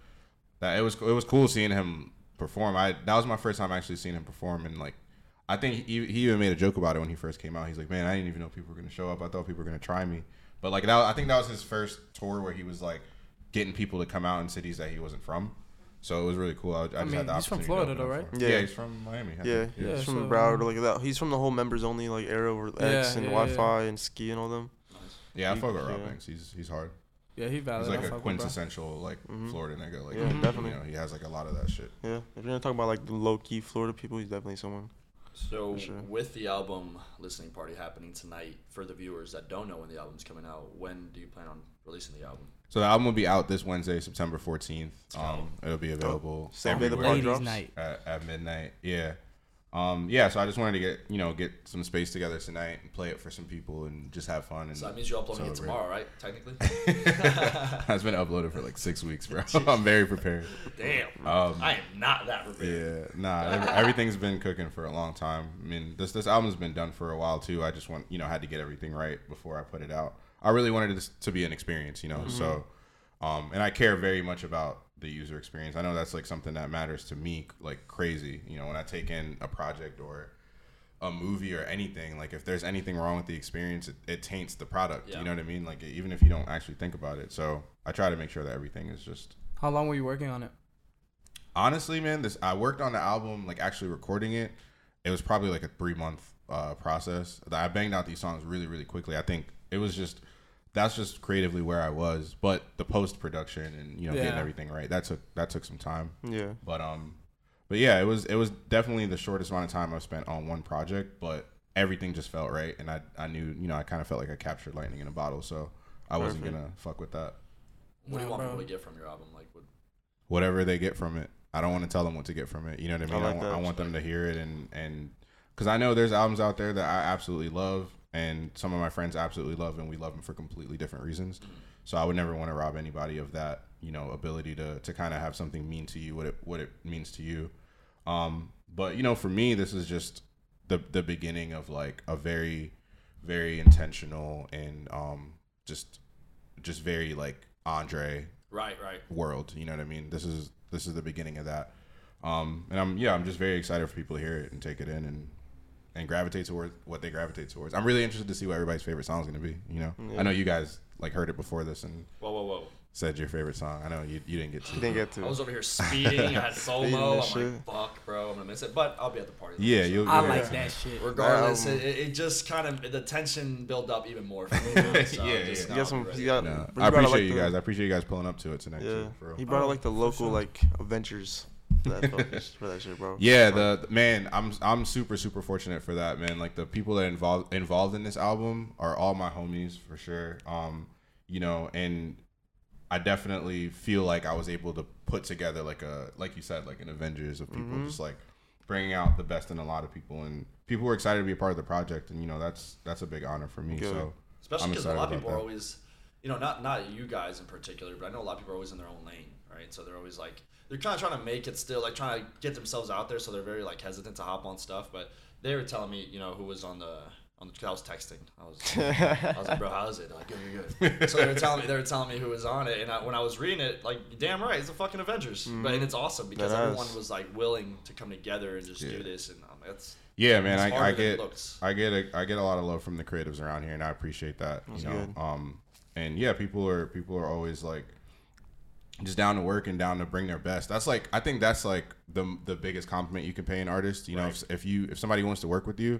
that it was it was cool seeing him perform. I that was my first time actually seeing him perform, and like I think he, he even made a joke about it when he first came out. He's like, "Man, I didn't even know people were gonna show up. I thought people were gonna try me." But like that, I think that was his first tour where he was like getting people to come out in cities that he wasn't from. So it was really cool. I, I, just mean, had the he's from opportunity to Florida though, right? Yeah. Yeah, he's from Miami. I Yeah. Yeah, he's from so- Broward, um, like that. He's from the whole members only like era over X Yeah, and yeah, yeah. Wi-Fi and ski and all them. Yeah, I He- fuck with Rob. Banks. He's he's hard. Yeah, he valid. He's like I a fuck bro. quintessential like Mhm. Florida nigga. Like Yeah, you definitely. know, he has like a lot of that shit. Yeah, if you're gonna talk about like the low key Florida people, he's definitely someone. So sure. with the album listening party happening tonight, for the viewers that don't know when the album's coming out, when do you plan on releasing the album? So the album will be out this Wednesday, September 14th. Um, it'll be available Same day the everywhere pod Ladies' drops. night. at, at midnight. Yeah. Um, yeah, so I just wanted to get you know get some space together tonight and play it for some people and just have fun. And So that means you're uploading it tomorrow, right? Technically. it's been uploaded for like six weeks, bro. I'm very prepared. Damn. Um, I am not that prepared. Yeah, nah, everything's been cooking for a long time. I mean, this this album's been done for a while too. I just want you know had to get everything right before I put it out. I really wanted this to be an experience, you know. So, um, and I care very much about the user experience. I know that's like something that matters to me like crazy. You know, when I take in a project or a movie or anything, like if there's anything wrong with the experience, it, it taints the product. Yeah. You know what I mean? Like even if you don't actually think about it. So I try to make sure that everything is just How long were you working on it? honestly man this i worked on the album like actually recording it it was probably like a three month uh, process i banged out these songs really really quickly i think it was just that's just creatively where i was but the post production and you know getting everything right that took that took some time Yeah, but um but yeah it was it was definitely the shortest amount of time i've spent on one project but everything just felt right and i i knew you know i kind of felt like i captured lightning in a bottle so i wasn't Perfect. gonna fuck with that What do you want bro. people to get from your album? Like, what, whatever they get from it. I don't want to tell them what to get from it. You know what I I mean? I, like want. I want them to hear it and and because I know there's albums out there that I absolutely love and some of my friends absolutely love and we love them for completely different reasons. So I would never want to rob anybody of that you know ability to to kind of have something mean to you what it what it means to you. Um, but you know for me this is just the the beginning of like a very very intentional and um just just very like Andre right, right. world. You know what I mean? This is this is the beginning of that. Um, and I'm yeah, I'm just very excited for people to hear it and take it in and and gravitate towards what they gravitate towards. I'm really interested to see what everybody's favorite song is going to be. You know, Yeah. I know you guys like heard it before this and Whoa, whoa, whoa. said your favorite song. I know you, you didn't get to. you didn't get to. I was over here speeding. I had Speeding FOMO. and I'm shit. like, fuck, bro. I'm gonna miss it. But I'll be at the party. Yeah, you'll- I Yeah. like that shit. Regardless, um, That it, it just kind of the tension built up even more for me. So Yeah, yeah. now You got some. I'll be ready. You got. No, I you brought out, appreciate like, you the- guys. I appreciate you guys pulling up to it tonight Yeah, too. For he brought out Oh, like the local sure. like Adventures for that focus for that shit, bro. Yeah, the the- man, I'm I'm super super fortunate for that, man. Like the people that involved involved in this album are all my homies for sure. Um, you know, and I definitely feel like I was able to put together like a like you said, like an Avengers of people Mhm. just like bringing out the best in a lot of people and people were excited to be a part of the project and you know that's that's a big honor for me. Good. So Especially I'm because a excited lot of about people are that. always, you know, not not you guys in particular, but I know a lot of people are always in their own lane, right? So they're always like they're kind of trying to make it still, like trying to get themselves out there. So they're very like hesitant to hop on stuff. But they were telling me, you know, who was on the on the. I was texting. I was. I was like, bro, how's it? They're like, good, good, good. So they were telling me, they were telling me who was on it, and I, when I was reading it, like, damn right, it's the fucking Avengers. But and it's awesome because That is. everyone was like willing to come together and just do this, and um, that's Yeah, man, I, I get. I get a I get a lot of love from the creatives around here, and I appreciate that. That's you know, good. um, and yeah, people are people are always like just down to work and down to bring their best. That's like I think that's like the the biggest compliment you can pay an artist. You know, if, if you if somebody wants to work with you,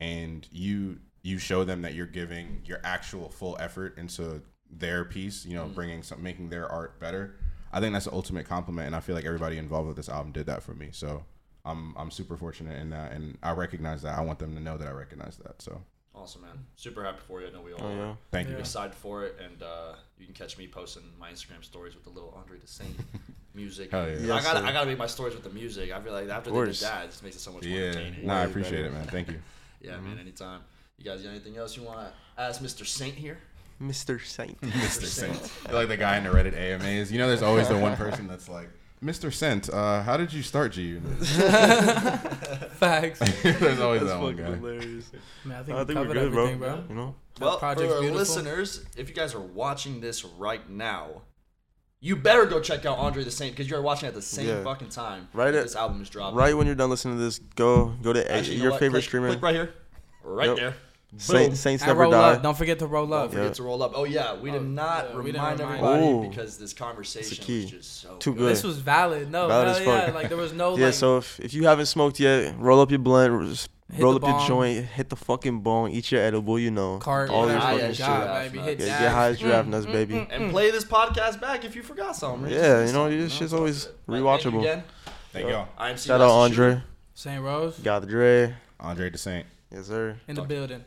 and you you show them that you're giving your actual full effort into their piece, you know, Mm-hmm. bringing some making their art better. I think that's the ultimate compliment, and I feel like everybody involved with this album did that for me. So I'm I'm super fortunate in that, and I recognize that. I want them to know that I recognize that. So awesome, man. Super happy for you. I know we all Oh, are. yeah. thank Yeah. you. excited for it, and uh, you can catch me posting my Instagram stories with the little Andre DeSaint music. Hell yeah. I gotta, sir. I gotta make my stories with the music. I feel like after Of they did that, it just makes it so much more Yeah, entertaining. no, I appreciate better. it, man. Thank you. Yeah, Mm-hmm. man. Anytime. You guys got anything else you want to ask Mr. Saint here? Mr. Saint. Mr. Saint. Like the guy in the Reddit AMAs. You know, there's always the one person that's like, Mr. Scent, uh, how did you start G Unit? Facts. there's always That's that one fucking guy. hilarious. Man, I think I we think we're good, bro. everything, bro. You know? Well, for our beautiful. listeners, if you guys are watching this right now, you better go check out Andre DeSaint because you're watching at the same Yeah. fucking time. Right that at- this album is dropping. Right when you're done listening to this, go go to Actually, you know your what? favorite Click- streamer. Click right here. Right Yep. there. Saint, Saints And never roll die. up. Don't forget to roll up. Don't up. forget Yeah. to roll up. Oh yeah, we did Oh, not yeah, we didn't remind remind everybody Ooh. because this conversation key. was just so Too good. good. This was valid. No, Valid hell as yeah. fuck. Like there was no yeah, like. so if, if you haven't smoked yet, roll up your blunt, roll the up your joint, hit the fucking bone, eat your edible, you know. Cart, all this yeah, fucking shit. sure. God, baby, hit Yeah, get high as giraffe Mm, nuts, mm, baby. mm, and play this podcast back if you forgot something. Yeah, you know, something, this shit's always that's it. Alright, thank you rewatchable. Thank y'all. I am Shout out West. Andre. Saint Rose GothDre. Andre DeSaint. Yes, sir. in the building.